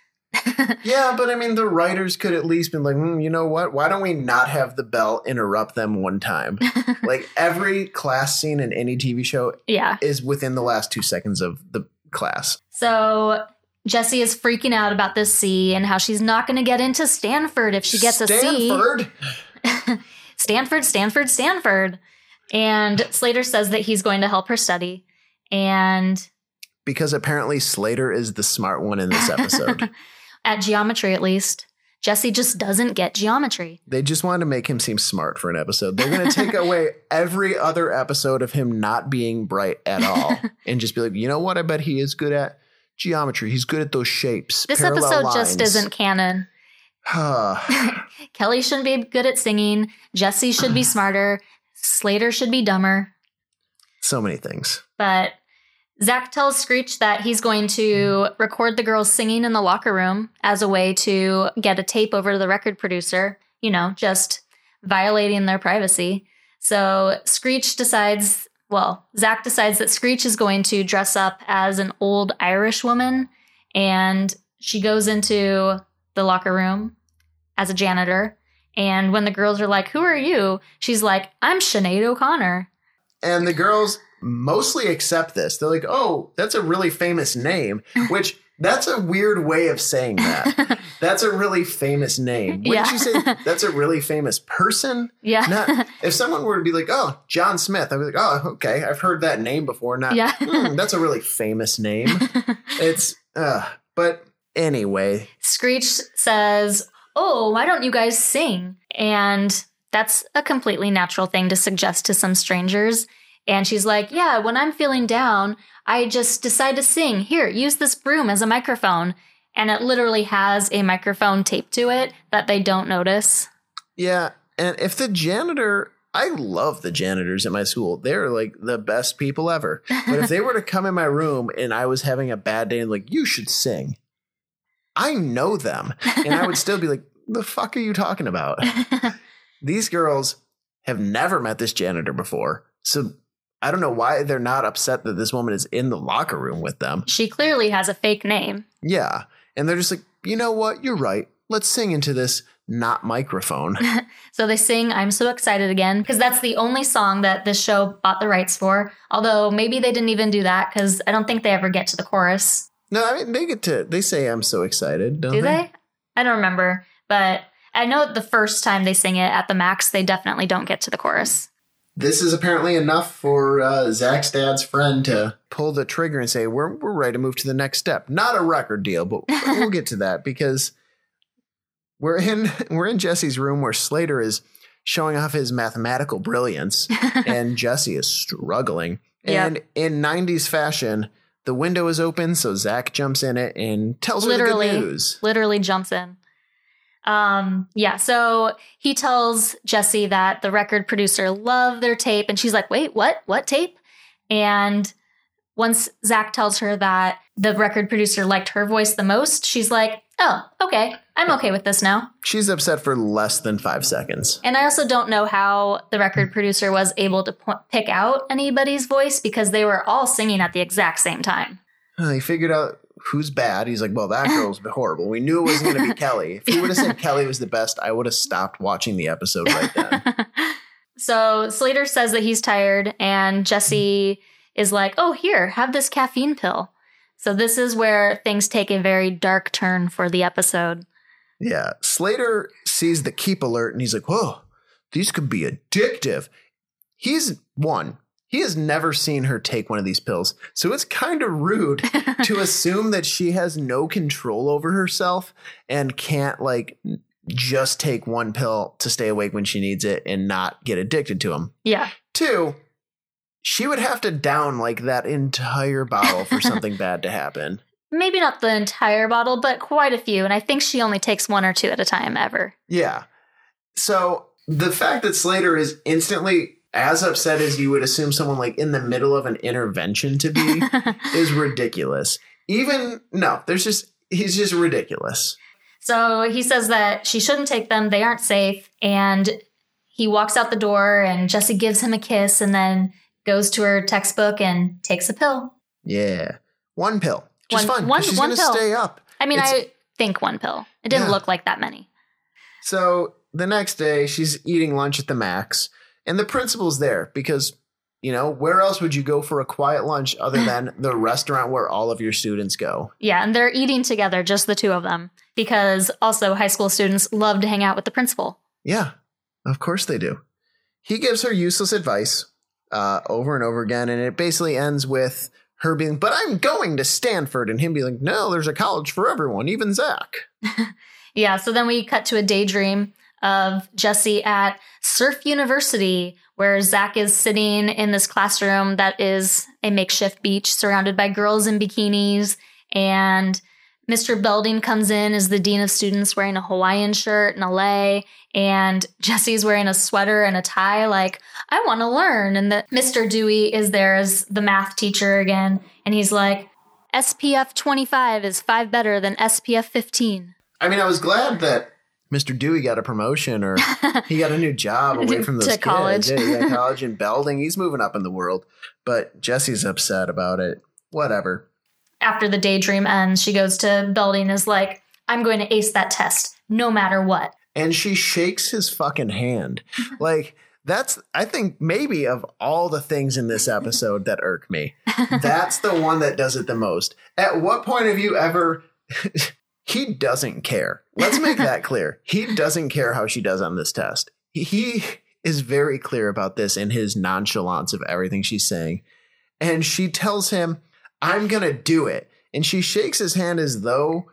Yeah, but I mean the writers could at least been like, hmm, you know what? Why don't we not have the bell interrupt them one time? [laughs] like every class scene in any TV show Yeah. is within the last two seconds of the class. So Jessie is freaking out about this C and how she's not going to get into Stanford if she gets a C. Stanford. [laughs] Stanford, Stanford, Stanford. And Slater says that he's going to help her study. And Because apparently Slater is the smart one in this episode. [laughs] at geometry, at least, Jessie just doesn't get geometry. They just wanted to make him seem smart for an episode. They're going to take away [laughs] every other episode of him not being bright at all and just be like, you know what? I bet he is good at geometry. He's good at those shapes. This episode just isn't canon. [sighs] [laughs] Kelly shouldn't be good at singing. Jessie should be [sighs] smarter. Slater should be dumber. so many things. But Zach tells Screech that he's going to mm-hmm. record the girls singing in the locker room as a way to get a tape over to the record producer, you know, just violating their privacy. So Screech decides, well, Zach decides that Screech is going to dress up as an old Irish woman and she goes into the locker room as a janitor. And when the girls are like, Who are you? She's like, I'm Sinead O'Connor. And the girls mostly accept this. They're like, oh, that's a really famous name, [laughs] which that's a weird way of saying that. [laughs] that's a really famous name. Wouldn't Yeah. you say that's a really famous person? Yeah. Not, if someone were to be like, oh, John Smith, I'd be like, oh, okay, I've heard that name before. Not, Yeah. "Hmm, that's a really famous name. [laughs] it's, uh, but anyway, Screech says, Oh, why don't you guys sing? And that's a completely natural thing to suggest to some strangers. And she's like, Yeah, when I'm feeling down, I just decide to sing. Here, use this broom as a microphone. And it literally has a microphone taped to it that they don't notice. Yeah, and if the janitor, I love the janitors at my school. They're like the best people ever. But if they were to come in my room and I was having a bad day and like, you should sing, I know them. And I would still be like, the fuck are you talking about? [laughs] These girls have never met this janitor before. So I don't know why they're not upset that this woman is in the locker room with them. She clearly has a fake name. Yeah. And they're just like, you know what? You're right. Let's sing into this not microphone. [laughs] So they sing I'm So Excited Again because that's the only song that this show bought the rights for. Although maybe they didn't even do that because I don't think they ever get to the chorus. No, I mean they get to they say I'm so excited, don't Do they? I don't remember. But I know the first time they sing it at the max, they definitely don't get to the chorus. This is apparently enough for uh, Zach's dad's friend to pull the trigger and say we're we're ready to move to the next step. Not a record deal, but [laughs] we'll get to that because we're in [laughs] we're in Jessie's room where Slater is showing off his mathematical brilliance [laughs] and Jessie is struggling. Yep. And in 90s fashion, the window is open, so Zach jumps in it and tells literally, her the good news. literally jumps in. Um, yeah, so he tells Jessie that the record producer loved their tape, and she's like, wait, what? What tape? And once Zach tells her that the record producer liked her voice the most, she's like, oh, okay, I'm okay with this now. She's upset for less than five seconds. And I also don't know how the record producer was able to po- pick out anybody's voice because they were all singing at the exact same time. Uh, he figured out who's bad. He's like, well, that girl's [laughs] horrible. We knew it wasn't going to be Kelly. If he would have said [laughs] Kelly was the best, I would have stopped watching the episode right then. [laughs] So Slater says that he's tired, and Jessie is like, Oh, here, have this caffeine pill. So this is where things take a very dark turn for the episode. yeah. Slater sees the keep alert and he's like, whoa, these could be addictive. He's one. He has never seen her take one of these pills. So it's kind of rude [laughs] to assume that she has no control over herself and can't like just take one pill to stay awake when she needs it and not get addicted to them. Yeah. Two, she would have to down like that entire bottle for [laughs] something bad to happen. Maybe not the entire bottle, but quite a few. And I think she only takes one or two at a time ever. Yeah. So the fact that Slater is instantly as upset as you would assume someone like in the middle of an intervention to be [laughs] is ridiculous. Even no, there's just he's just ridiculous. So he says that she shouldn't take them, they aren't safe. And he walks out the door, and Jessie gives him a kiss and then goes to her textbook and takes a pill. Yeah. One pill. Just One-. 'cause one- she's one gonna pill. stay up. I mean, It's- I think one pill. It didn't Yeah. look like that many. So the next day, she's eating lunch at the Max, and the principal's there because, you know, where else would you go for a quiet lunch other than [laughs] the restaurant where all of your students go? Yeah, and they're eating together, just the two of them, because also high school students love to hang out with the principal. Yeah, of course they do. He gives her useless advice uh, over and over again, and it basically ends with her being, but I'm going to Stanford, and him being like, no, there's a college for everyone, even Zach. [laughs] Yeah, so then we cut to a daydream of Jessie at Surf University, where Zach is sitting in this classroom that is a makeshift beach surrounded by girls in bikinis. And Mr. Belding comes in as the dean of students wearing a Hawaiian shirt and a lei, and Jessie's wearing a sweater and a tie. Like, I want to learn. And the, Mr. Dewey is there as the math teacher again, and he's like, SPF 25 is five better than SPF 15. I mean, I was glad that Mr. Dewey got a promotion or he got a new [laughs] job away from those To kids. college. Yeah, [laughs] college in Belding. He's moving up in the world, but Jessie's upset about it. Whatever. After the daydream ends, she goes to Belding and is like, I'm going to ace that test, no matter what. And she shakes his fucking hand. [laughs] like, that's, I think, maybe of all the things in this episode that irk me, that's the one that does it the most. At what point have you ever. He doesn't care. Let's make that [laughs] clear. He doesn't care how she does on this test. He is very clear about this in his nonchalance of everything she's saying. And she tells him, I'm going to do it. And she shakes his hand as though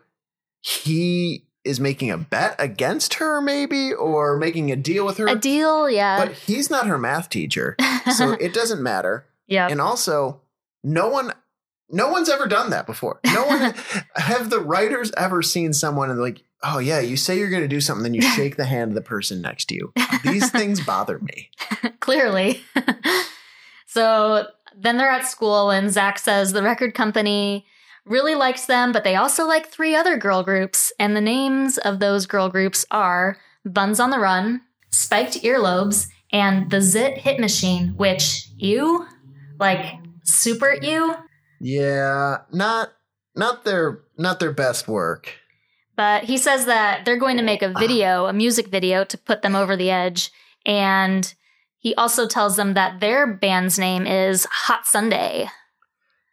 he is making a bet against her, maybe, or making a deal with her. A deal, yeah. But he's not her math teacher. So [laughs] it doesn't matter. yeah. And also, no one no one's ever done that before. No one [laughs] have the writers ever seen someone and like, oh yeah, you say you're gonna do something, then you [laughs] shake the hand of the person next to you. These things bother me. [laughs] Clearly. so then they're at school, and Zach says the record company really likes them, but they also like three other girl groups. And the names of those girl groups are Buns on the Run, Spiked Earlobes, and The Zit Hit Machine, which you like super you. Yeah, not not their not their best work. But he says that they're going to make a ah. video, a music video to put them over the edge. And he also tells them that their band's name is Hot Sunday.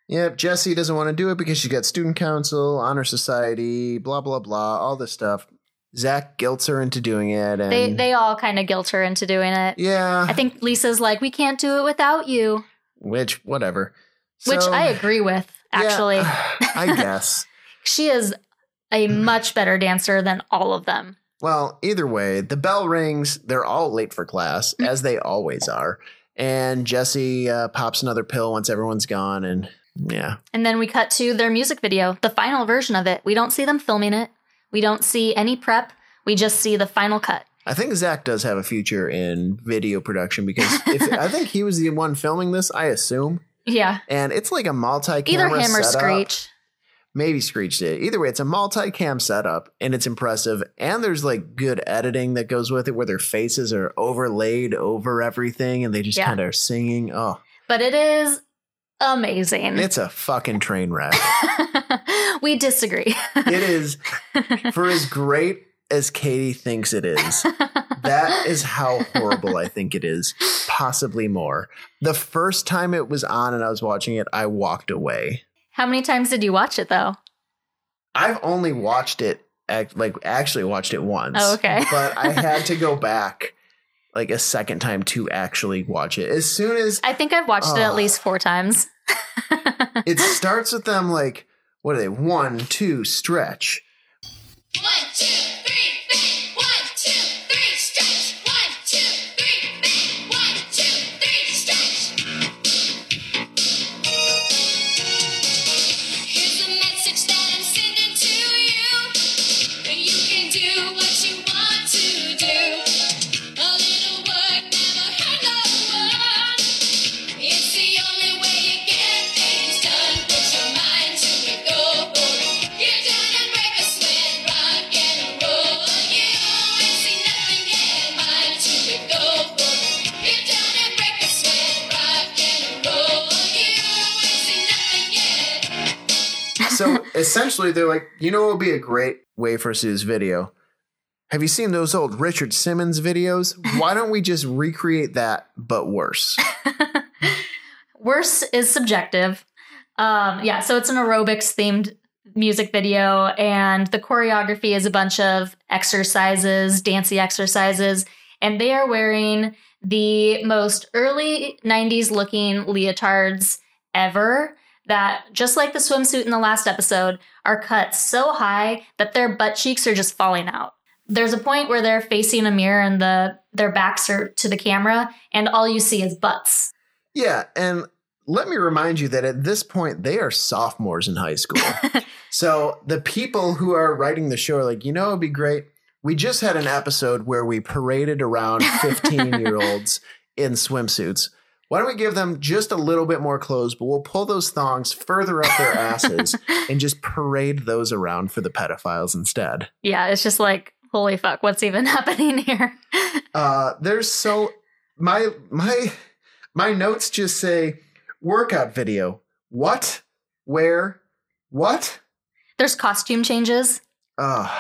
Yep, Jessie doesn't want to do it because she's got student council, honor society, blah blah blah, all this stuff. Zach guilts her into doing it, and They they all kind of guilt her into doing it. yeah, I think Lisa's like, we can't do it without you, which whatever. Which So, I agree with. yeah, Actually, [sighs] I guess. [laughs] she is a much better dancer than all of them. Well, either way, the bell rings. They're all late for class, as they always are. And Jessie uh, pops another pill once everyone's gone, and yeah, And then we cut to their music video, the final version of it. We don't see them filming it. We don't see any prep. We just see the final cut. I think Zach does have a future in video production because if, [laughs] I think he was the one filming this. I assume, Yeah. and it's like a multi-camera Either him or setup. Screech. Maybe Screech did. Either way, it's a multi-cam setup, and it's impressive. And there's like good editing that goes with it, where their faces are overlaid over everything, and they just Yeah. kind of are singing. Oh, But it is amazing. it's a fucking train wreck. [laughs] we disagree. it is [laughs] for as great as Katie thinks it is. That is how horrible I think it is. Possibly more. The first time it was on and I was watching it, I walked away. How many times did you watch it though? I've only watched it, act- like actually watched it once. Oh, okay. [laughs] but I had to go back like a second time to actually watch it. As soon as I think I've watched it at least four times. [laughs] it starts with them, like, what are they? One, two, stretch. One, two, essentially, they're like, you know, it would be a great way for us to do this video. Have you seen those old Richard Simmons videos? Why don't we just recreate that, but worse? [laughs] Worse is subjective. Um, yeah, so it's an aerobics themed music video, and the choreography is a bunch of exercises, dancey exercises, and they are wearing the most early 90s looking leotards ever. That, just like the swimsuit in the last episode, are cut so high that their butt cheeks are just falling out. There's a point where they're facing a mirror and the their backs are to the camera, and all you see is butts. Yeah, and let me remind you that at this point they are sophomores in high school. [laughs] so the people who are writing the show are like, you know, it'd be great. We just had an episode where we paraded around [laughs] 15 year olds in swimsuits. Why don't we give them just a little bit more clothes, but we'll pull those thongs further up their [laughs] asses and just parade those around for the pedophiles instead. Yeah, it's just like, holy fuck, what's even [laughs] happening here? Uh, there's so my my my notes just say workout video. What? Where? What? There's costume changes. Uh,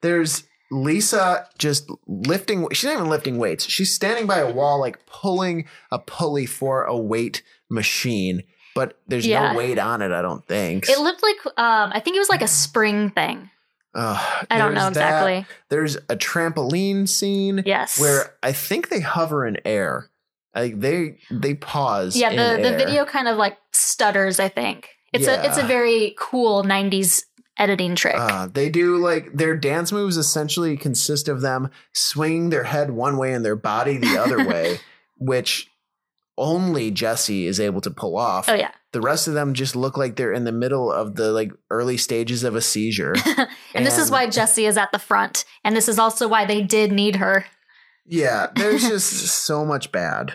there's Lisa just lifting. She's not even lifting weights. She's standing by a wall, like pulling a pulley for a weight machine, but there's Yeah. no weight on it. I don't think. It looked like, um, I think it was like a spring thing. Ugh, I don't know there's that. exactly. There's a trampoline scene. Yes. where I think they hover in air. Like they they pause. Yeah, the, the air. video kind of like stutters, I think. It's a it's a very cool 90s editing trick. Uh, they do like their dance moves essentially consist of them swinging their head one way and their body the other [laughs] way, which only Jessie is able to pull off. oh yeah. The rest of them just look like they're in the middle of the like early stages of a seizure. [laughs] And, this is why Jessie is at the front. And this is also why they did need her. yeah, there's [laughs] just so much bad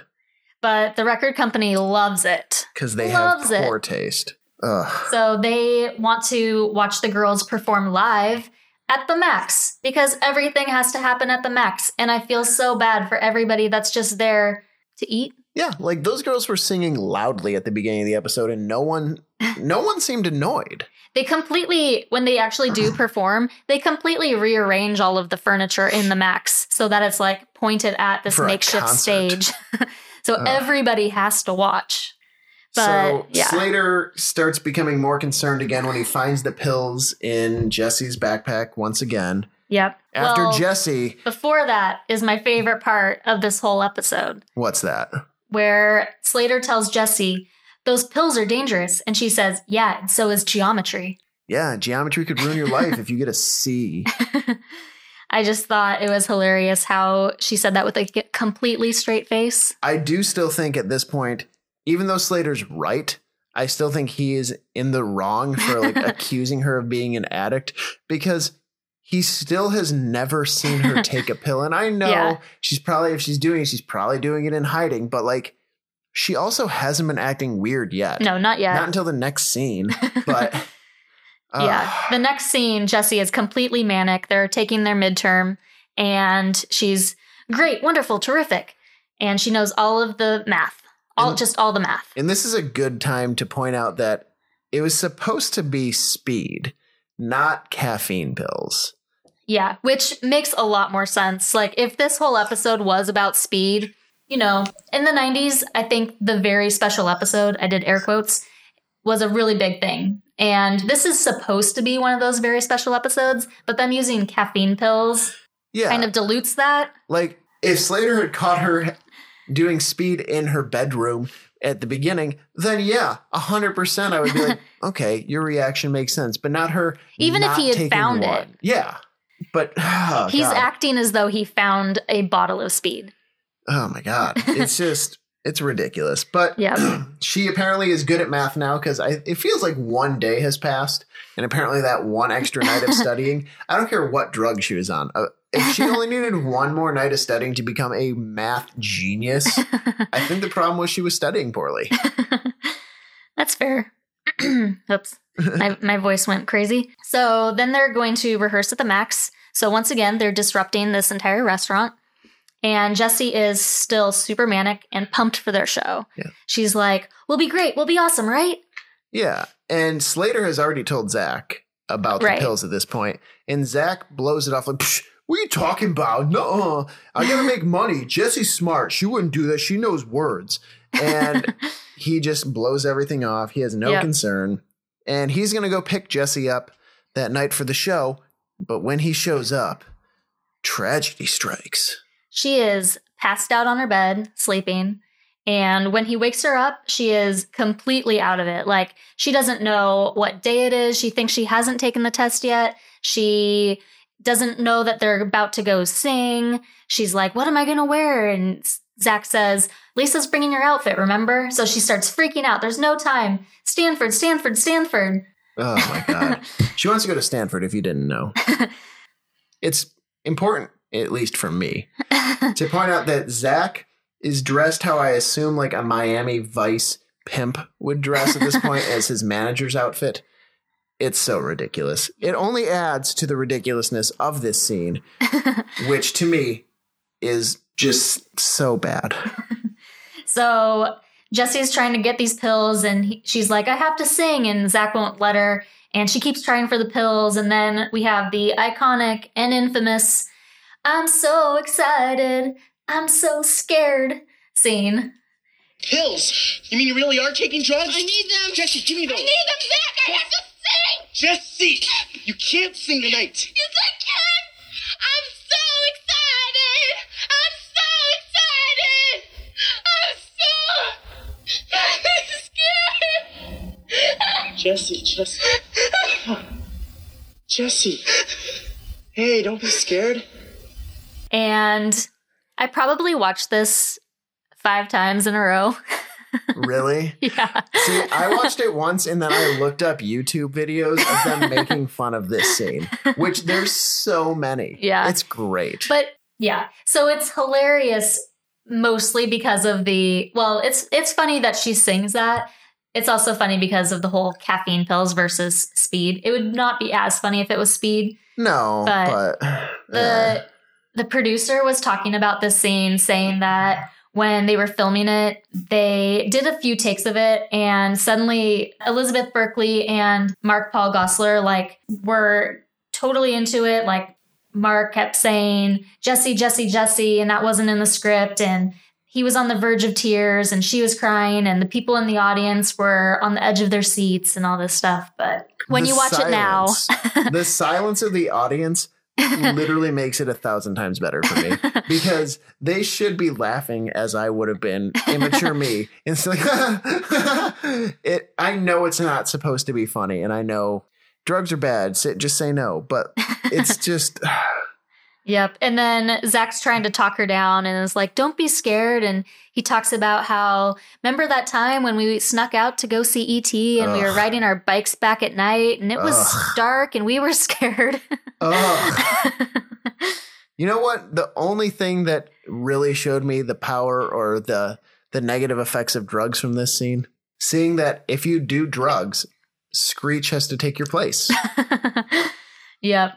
But the record company loves it. because they Loves have it. poor taste. Ugh. So they want to watch the girls perform live at the max because everything has to happen at the max. And I feel so bad for everybody that's just there to eat. Yeah, like those girls were singing loudly at the beginning of the episode, and no one, no [laughs] one seemed annoyed. They completely, when they actually do perform, they completely rearrange all of the furniture in the max so that it's like pointed at this For makeshift stage. [laughs] so Ugh. everybody has to watch. But so yeah. Slater starts becoming more concerned again when he finds the pills in Jessie's backpack once again. Yep. After well, Jessie, before that is my favorite part of this whole episode. what's that? where Slater tells Jessie, Those pills are dangerous. And she says, Yeah, and so is geometry. Yeah, geometry could ruin your life if you get a C. [laughs] I just thought it was hilarious how she said that with a completely straight face. I do still think at this point, even though Slater's right, I still think he is in the wrong for like [laughs] accusing her of being an addict because he still has never seen her [laughs] take a pill. And I know Yeah. she's probably, if she's doing it, she's probably doing it in hiding, but like she also hasn't been acting weird yet. No, not yet. Not until the next scene. [laughs] But uh, yeah. The next scene, Jessie is completely manic. They're taking their midterm, and she's great, wonderful, terrific. And she knows all of the math, all And- just all the math. And this is a good time to point out that it was supposed to be speed, not caffeine pills. Yeah, which makes a lot more sense. Like, if this whole episode was about speed, you know, in the 90s, I think the very special episode, I did air quotes, was a really big thing. And this is supposed to be one of those very special episodes, but them using caffeine pills Yeah. kind of dilutes that. like if Slater had caught her doing speed in her bedroom at the beginning, then yeah, a hundred percent I would be like, [laughs] okay, your reaction makes sense. But not her Even if he had found one. it. Yeah. But [sighs] oh, He's God. acting as though he found a bottle of speed. Oh my god. [laughs] It's just it's ridiculous. But Yeah. [clears throat] she apparently is good at math now because it feels like one day has passed, and apparently that one extra night of [laughs] studying. I don't care what drug she was on. Uh, if she only [laughs] needed one more night of studying to become a math genius, [laughs] I think the problem was she was studying poorly. [laughs] That's fair. [clears throat] Oops. my, my voice went crazy. So then they're going to rehearse at the max. So once again, they're disrupting this entire restaurant. And Jessie is still super manic and pumped for their show. Yeah. She's like, We'll be great. We'll be awesome, right? Yeah, and Slater has already told Zach about the Right. pills at this point, and Zach blows it off like, "Psh, "What are you talking about? No, I gotta make [laughs] money. Jessie's smart. She wouldn't do that. She knows words." And [laughs] he just blows everything off. He has no Yep. concern, and he's gonna go pick Jessie up that night for the show. But when he shows up, tragedy strikes. She is passed out on her bed, sleeping. And when he wakes her up, she is completely out of it. Like, she doesn't know what day it is. She thinks she hasn't taken the test yet. She doesn't know that they're about to go sing. She's like, What am I going to wear? And Zach says, Lisa's bringing your outfit, remember? So she starts freaking out. There's no time. Stanford, Stanford, Stanford. Oh my god. [laughs] she wants to go to Stanford if you didn't know. [laughs] it's important, at least for me, to point out that Zach is dressed how I assume like a Miami Vice pimp would dress at this point [laughs] as his manager's outfit. It's so ridiculous. It only adds to the ridiculousness of this scene, [laughs] which to me is just so bad. [laughs] So Jessie's trying to get these pills, and he, she's like, I have to sing, and Zach won't let her. And she keeps trying for the pills. And then we have the iconic and infamous, I'm so excited, I'm so scared scene. Pills? You mean you really are taking drugs? I need them. Jessie, give me those. I need them back. I have to sing. Jessie, you can't sing tonight. Yes, I can. I'm so excited. I'm so excited. I'm so scared. [laughs] Jessie, Jessie. Jessie. Hey, don't be scared. And I probably watched this five times in a row. [laughs] Really? [laughs] yeah. See, I watched it once and then I looked up YouTube videos of them [laughs] making fun of this scene, which there's so many. Yeah. It's great. But yeah, so it's hilarious mostly because of the well, it's it's funny that she sings that. It's also funny because of the whole caffeine pills versus speed. It would not be as funny if it was speed. no, but but, The eh. the producer was talking about this scene saying that when they were filming it, they did a few takes of it and suddenly Elizabeth Berkley and Mark Paul Gosselaar like were totally into it. Like Mark kept saying Jessie Jessie Jessie and that wasn't in the script and he was on the verge of tears and she was crying and the people in the audience were on the edge of their seats and all this stuff but when The you watch it now the [laughs] silence of the audience literally makes it a thousand times better for me [laughs] because they should be laughing as I would have been immature me. [laughs] It's like [laughs] it. I know it's not supposed to be funny, and I know drugs are bad. Say, just say no, but it's just Yep. And then Zach's trying to talk her down and is like, don't be scared. And he talks about how, remember that time when we snuck out to go see ET and we were riding our bikes back at night and it was Ugh. dark and we were [laughs] scared. You know what? The only thing that really showed me the power or the the negative effects of drugs from this scene, seeing that if you do drugs, Screech has to take your place. [laughs] yep.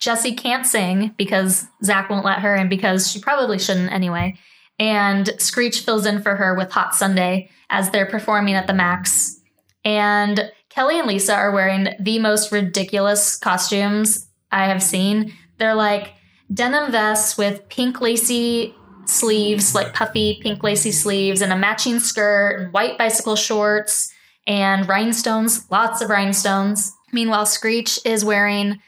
Jessie can't sing because Zach won't let her and because she probably shouldn't anyway. And Screech fills in for her with Hot Sunday as they're performing at the Max. And Kelly and Lisa are wearing the most ridiculous costumes I have seen. They're like denim vests with pink lacy sleeves, like puffy pink lacy sleeves, and a matching skirt, and white bicycle shorts, and rhinestones, lots of rhinestones. Meanwhile, Screech is wearing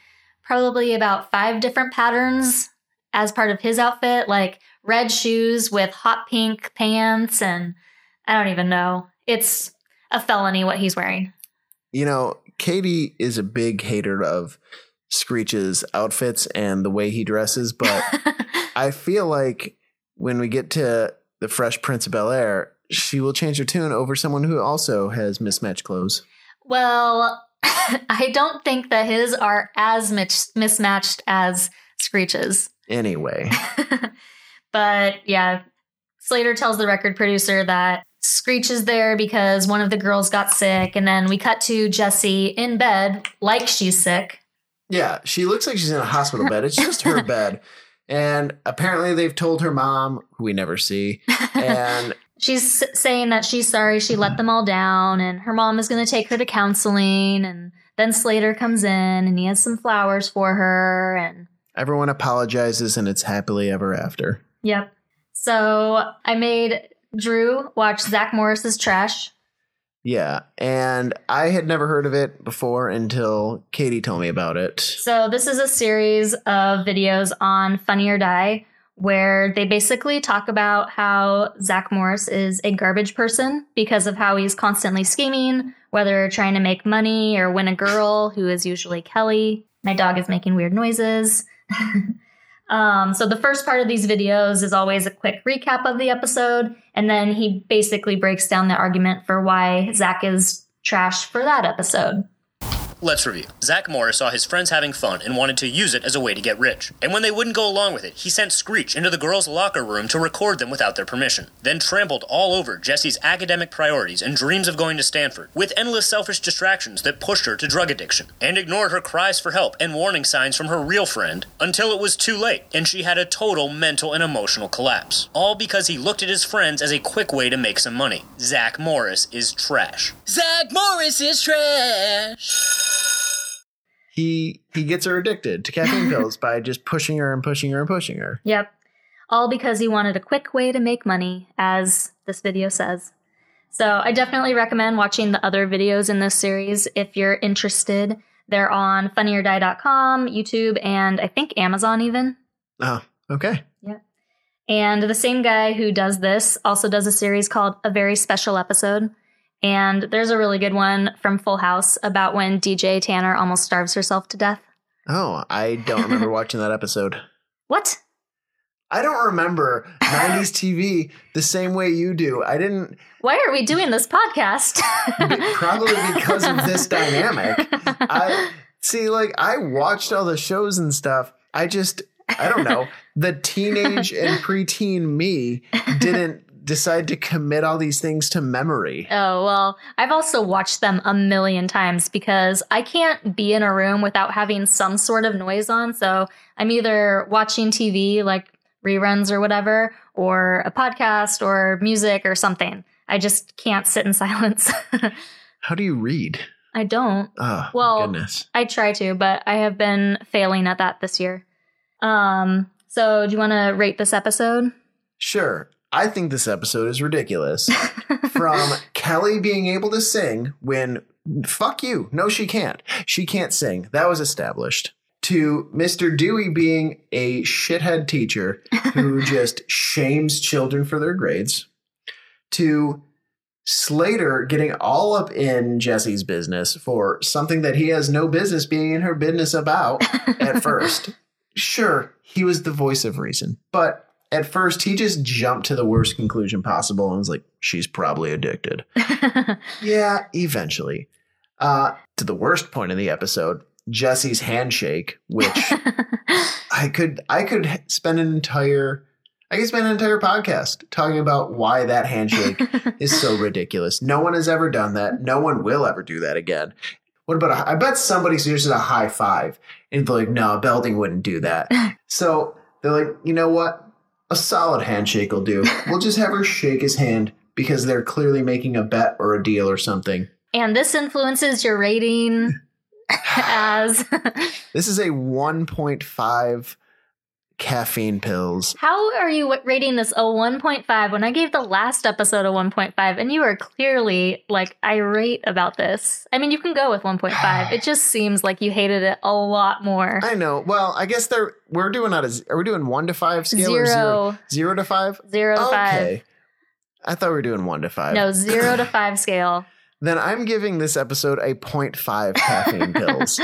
probably about five different patterns as part of his outfit, like red shoes with hot pink pants, and I don't even know. It's a felony what he's wearing. you know, Katie is a big hater of Screech's outfits and the way he dresses, but [laughs] I feel like when we get to the Fresh Prince of Bel Air, she will change her tune over someone who also has mismatched clothes. well, [laughs] I don't think that his are as much mismatched as Screech's. Anyway, [laughs] but yeah, Slater tells the record producer that Screech is there because one of the girls got sick, and then we cut to Jessie in bed like she's sick. yeah, she looks like she's in a hospital bed. It's just her [laughs] bed. And apparently they've told her mom, who we never see, and She's saying that she's sorry she let them all down, and her mom is going to take her to counseling. And then Slater comes in and he has some flowers for her. And everyone apologizes and it's happily ever after. yep. So I made Drew watch Zach Morris's Trash. Yeah, and I had never heard of it before until Katie told me about it. So this is a series of videos on Funny or Die where they basically talk about how Zach Morris is a garbage person because of how he's constantly scheming, whether trying to make money or win a girl who is usually Kelly. My dog is making weird noises. [laughs] Um, so the first part of these videos is always a quick recap of the episode, and then he basically breaks down the argument for why Zach is trash for that episode. Let's review. Zach Morris saw his friends having fun and wanted to use it as a way to get rich. And when they wouldn't go along with it, he sent Screech into the girls' locker room to record them without their permission. Then trampled all over Jessie's academic priorities and dreams of going to Stanford, with endless selfish distractions that pushed her to drug addiction, and ignored her cries for help and warning signs from her real friend until it was too late and she had a total mental and emotional collapse. All because he looked at his friends as a quick way to make some money. Zach Morris is trash. Zach Morris is trash. He he gets her addicted to caffeine [laughs] pills by just pushing her and pushing her and pushing her. Yep. All because he wanted a quick way to make money, as this video says. So I definitely recommend watching the other videos in this series if you're interested. They're on funnyordie.com, YouTube, and I think Amazon even. Oh, okay. Yeah. And the same guy who does this also does a series called A Very Special Episode. And there's a really good one from Full House about when DJ Tanner almost starves herself to death. Oh, I don't remember [laughs] watching that episode. What? I don't remember 90s TV the same way you do. I didn't Why are we doing this podcast? probably because of this dynamic. I see like I watched all the shows and stuff. I just I don't know. The teenage and preteen me didn't decide to commit all these things to memory. Oh, well, I've also watched them a million times because I can't be in a room without having some sort of noise on. So I'm either watching TV, like reruns or whatever, or a podcast or music or something. I just can't sit in [laughs] silence. How do you read? I don't. Oh, Well, goodness. I try to, but I have been failing at that this year. Um, so do you want to rate this episode? Sure. I think this episode is ridiculous. [laughs] From Kelly being able to sing when fuck you. No, she can't. She can't sing. That was established. To Mr. Dewey being a shithead teacher who [laughs] just shames children for their grades. To Slater getting all up in Jessie's business for something that he has no business being in her business about at [laughs] first. Sure, he was the voice of reason, but at first he just jumped to the worst conclusion possible and was like, she's probably addicted. [laughs] yeah, eventually. Uh, to the worst point in the episode, Jessie's handshake, which [laughs] I could I could spend an entire I could spend an entire podcast talking about why that handshake [laughs] is so ridiculous. No one has ever done that. No one will ever do that again. What about a, I bet somebody suggested a high five and they're like, no, Belding wouldn't do that. so they're like, you know what? A solid handshake will do. We'll just have her shake his hand because they're clearly making a bet or a deal or something. and this influences your rating [sighs] [laughs] as This is a 1.5 caffeine pills. how are you rating this a 1.5 when I gave the last episode a 1.5 and you are clearly like irate about this? I mean, you can go with 1.5. [sighs] It just seems like you hated it a lot more. I know. Well, I guess they're we're doing out of are we doing one to five scale or zero Zero. zero to five? Zero to five. Okay. I thought we were doing one to five. No, zero to [laughs] five scale. Then I'm giving this episode a 0.5 caffeine [laughs] pills.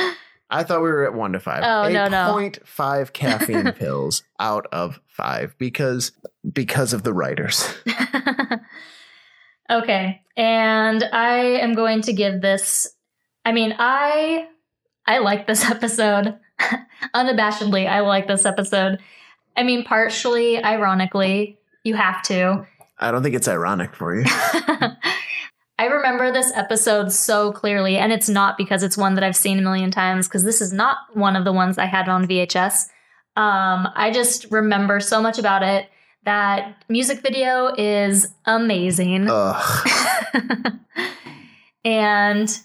I thought we were at one to five. Oh, a no, no. 0.5 caffeine [laughs] pills out of five because because of the writers. [laughs] okay. And I am going to give this I mean, I I like this [laughs] episode. Unabashedly, I like this episode. I mean, partially ironically, you have to. I don't think it's ironic for you. I remember this episode so clearly, and it's not because it's one that I've seen a million times, because this is not one of the ones I had on VHS. Um, I just remember so much about it. That music video is amazing. Ugh. [laughs] and,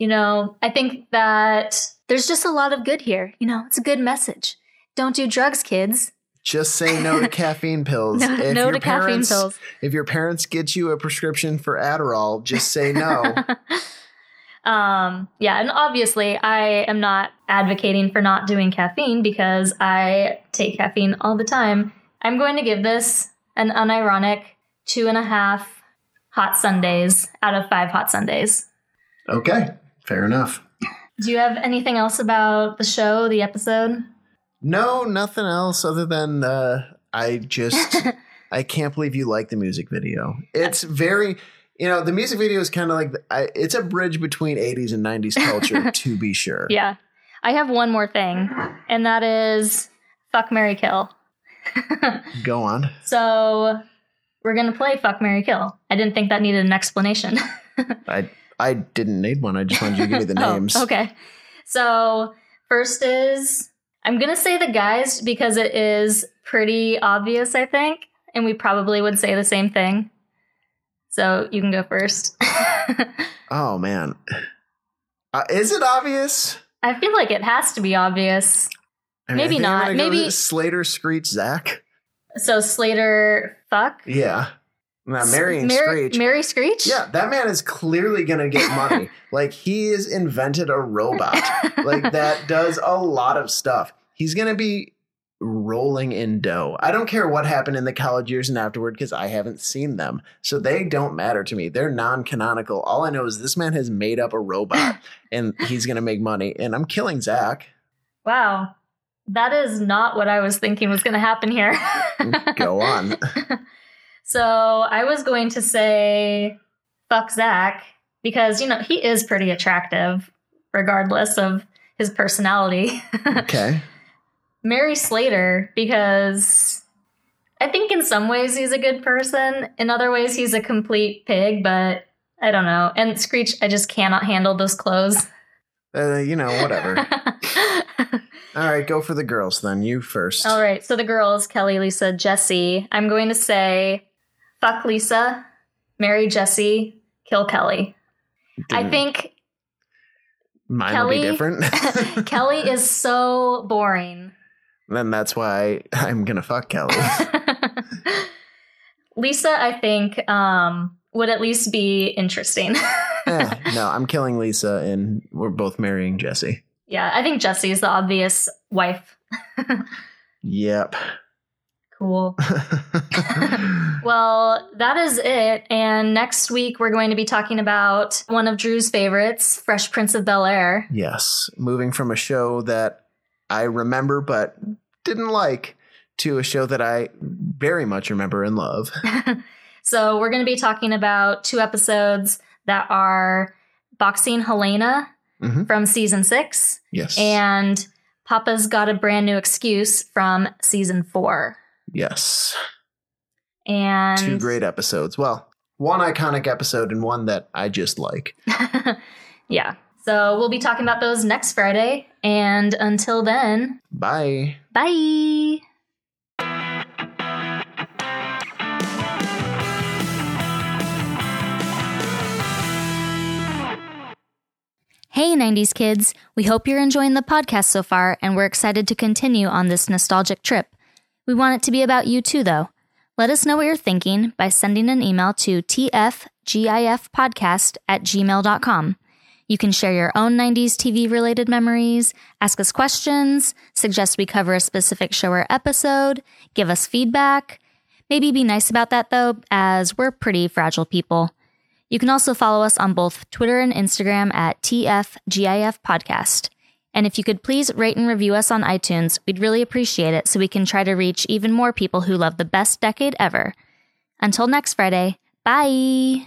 you know, I think that there's just a lot of good here. You know, it's a good message. Don't do drugs, kids. Just say no to [laughs] caffeine pills. No, If no your to caffeine parents- pills. If your parents get you a prescription for Adderall, just say no. [laughs] um, yeah, and obviously, I am not advocating for not doing caffeine because I take caffeine all the time. I'm going to give this an unironic two and a half hot Sundays out of five hot Sundays. okay, fair enough. Do you have anything else about the show, the episode? No, nothing else other than uh, I just [laughs] I can't believe you like the music video. It's very you know the music video is kind of like I, it's a bridge between 80s and 90s culture [laughs] to be sure. Yeah. I have one more thing, and that is fuck Mary Kill. [laughs] Go on. So we're gonna play fuck Mary Kill. I didn't think that needed an explanation. I I didn't need one. I just wanted you to give me the Oh, names. okay. So first is I'm gonna say the guys because it is pretty obvious, I think, and we probably would say the same thing. So you can go first. [laughs] Oh man, uh, is it obvious? I feel like it has to be obvious. I Maybe think I'm not. Maybe- Slater, Screech, Zach. So Slater, fuck. Yeah, now Mary and Mary, Screech. Mary Screech. Yeah, that man is clearly gonna get money. [laughs] like he has invented a robot like that does a lot of stuff. He's gonna be rolling in dough. I don't care what happened in the college years and afterward because I haven't seen them, so they don't matter to me. They're non-canonical. All I know is this man has made up a robot [laughs] and he's gonna make money. And I'm killing Zach. Wow. That is not what I was thinking was going to happen here. Go on. [laughs] So I was going to say fuck Zach because, you know, he is pretty attractive regardless of his personality. [laughs] Okay. Mary Slater because I think in some ways he's a good person. In other ways, he's a complete pig, but I don't know. And Screech, I just cannot handle those clothes. [laughs] Uh, you know, whatever. [laughs] All right, go for the girls then. You first. All right. So the girls, Kelly, Lisa, Jessie. I'm going to say fuck Lisa, marry Jessie, kill Kelly. I think Mine Kelly- will be different. [laughs] Kelly is [laughs] so boring. then that's why I'm gonna fuck Kelly. [laughs] Lisa, I think, um, would at least be interesting. Eh, no, I'm killing Lisa, and we're both marrying Jessie. yeah, I think Jessie is the obvious wife. Yep. Cool. [laughs] Well, that is it. And next week, we're going to be talking about one of Drew's favorites, Fresh Prince of Bel Air. yes, moving from a show that I remember but didn't like to a show that I very much remember and love. [laughs] [laughs] So, we're going to be talking about two episodes that are Boxing Helena Mhm. from season six Yes. and Papa's Got a Brand New Excuse from season four. Yes. And Two great episodes. Well, one iconic episode and one that I just like. [laughs] yeah. So, we'll be talking about those next Friday. And until then, Bye. bye. Hey, 90s kids! We hope you're enjoying the podcast so far, and we're excited to continue on this nostalgic trip. We want it to be about you too, though. Let us know what you're thinking by sending an email to tfgifpodcast at gmail.com. You can share your own 90s TV related memories, ask us questions, suggest we cover a specific show or episode, give us feedback. Maybe be nice about that though, as we're pretty fragile people. You can also follow us on both Twitter and Instagram at TFGIF Podcast. And if you could please rate and review us on iTunes, we'd really appreciate it so we can try to reach even more people who love the best decade ever. Until next Friday, bye!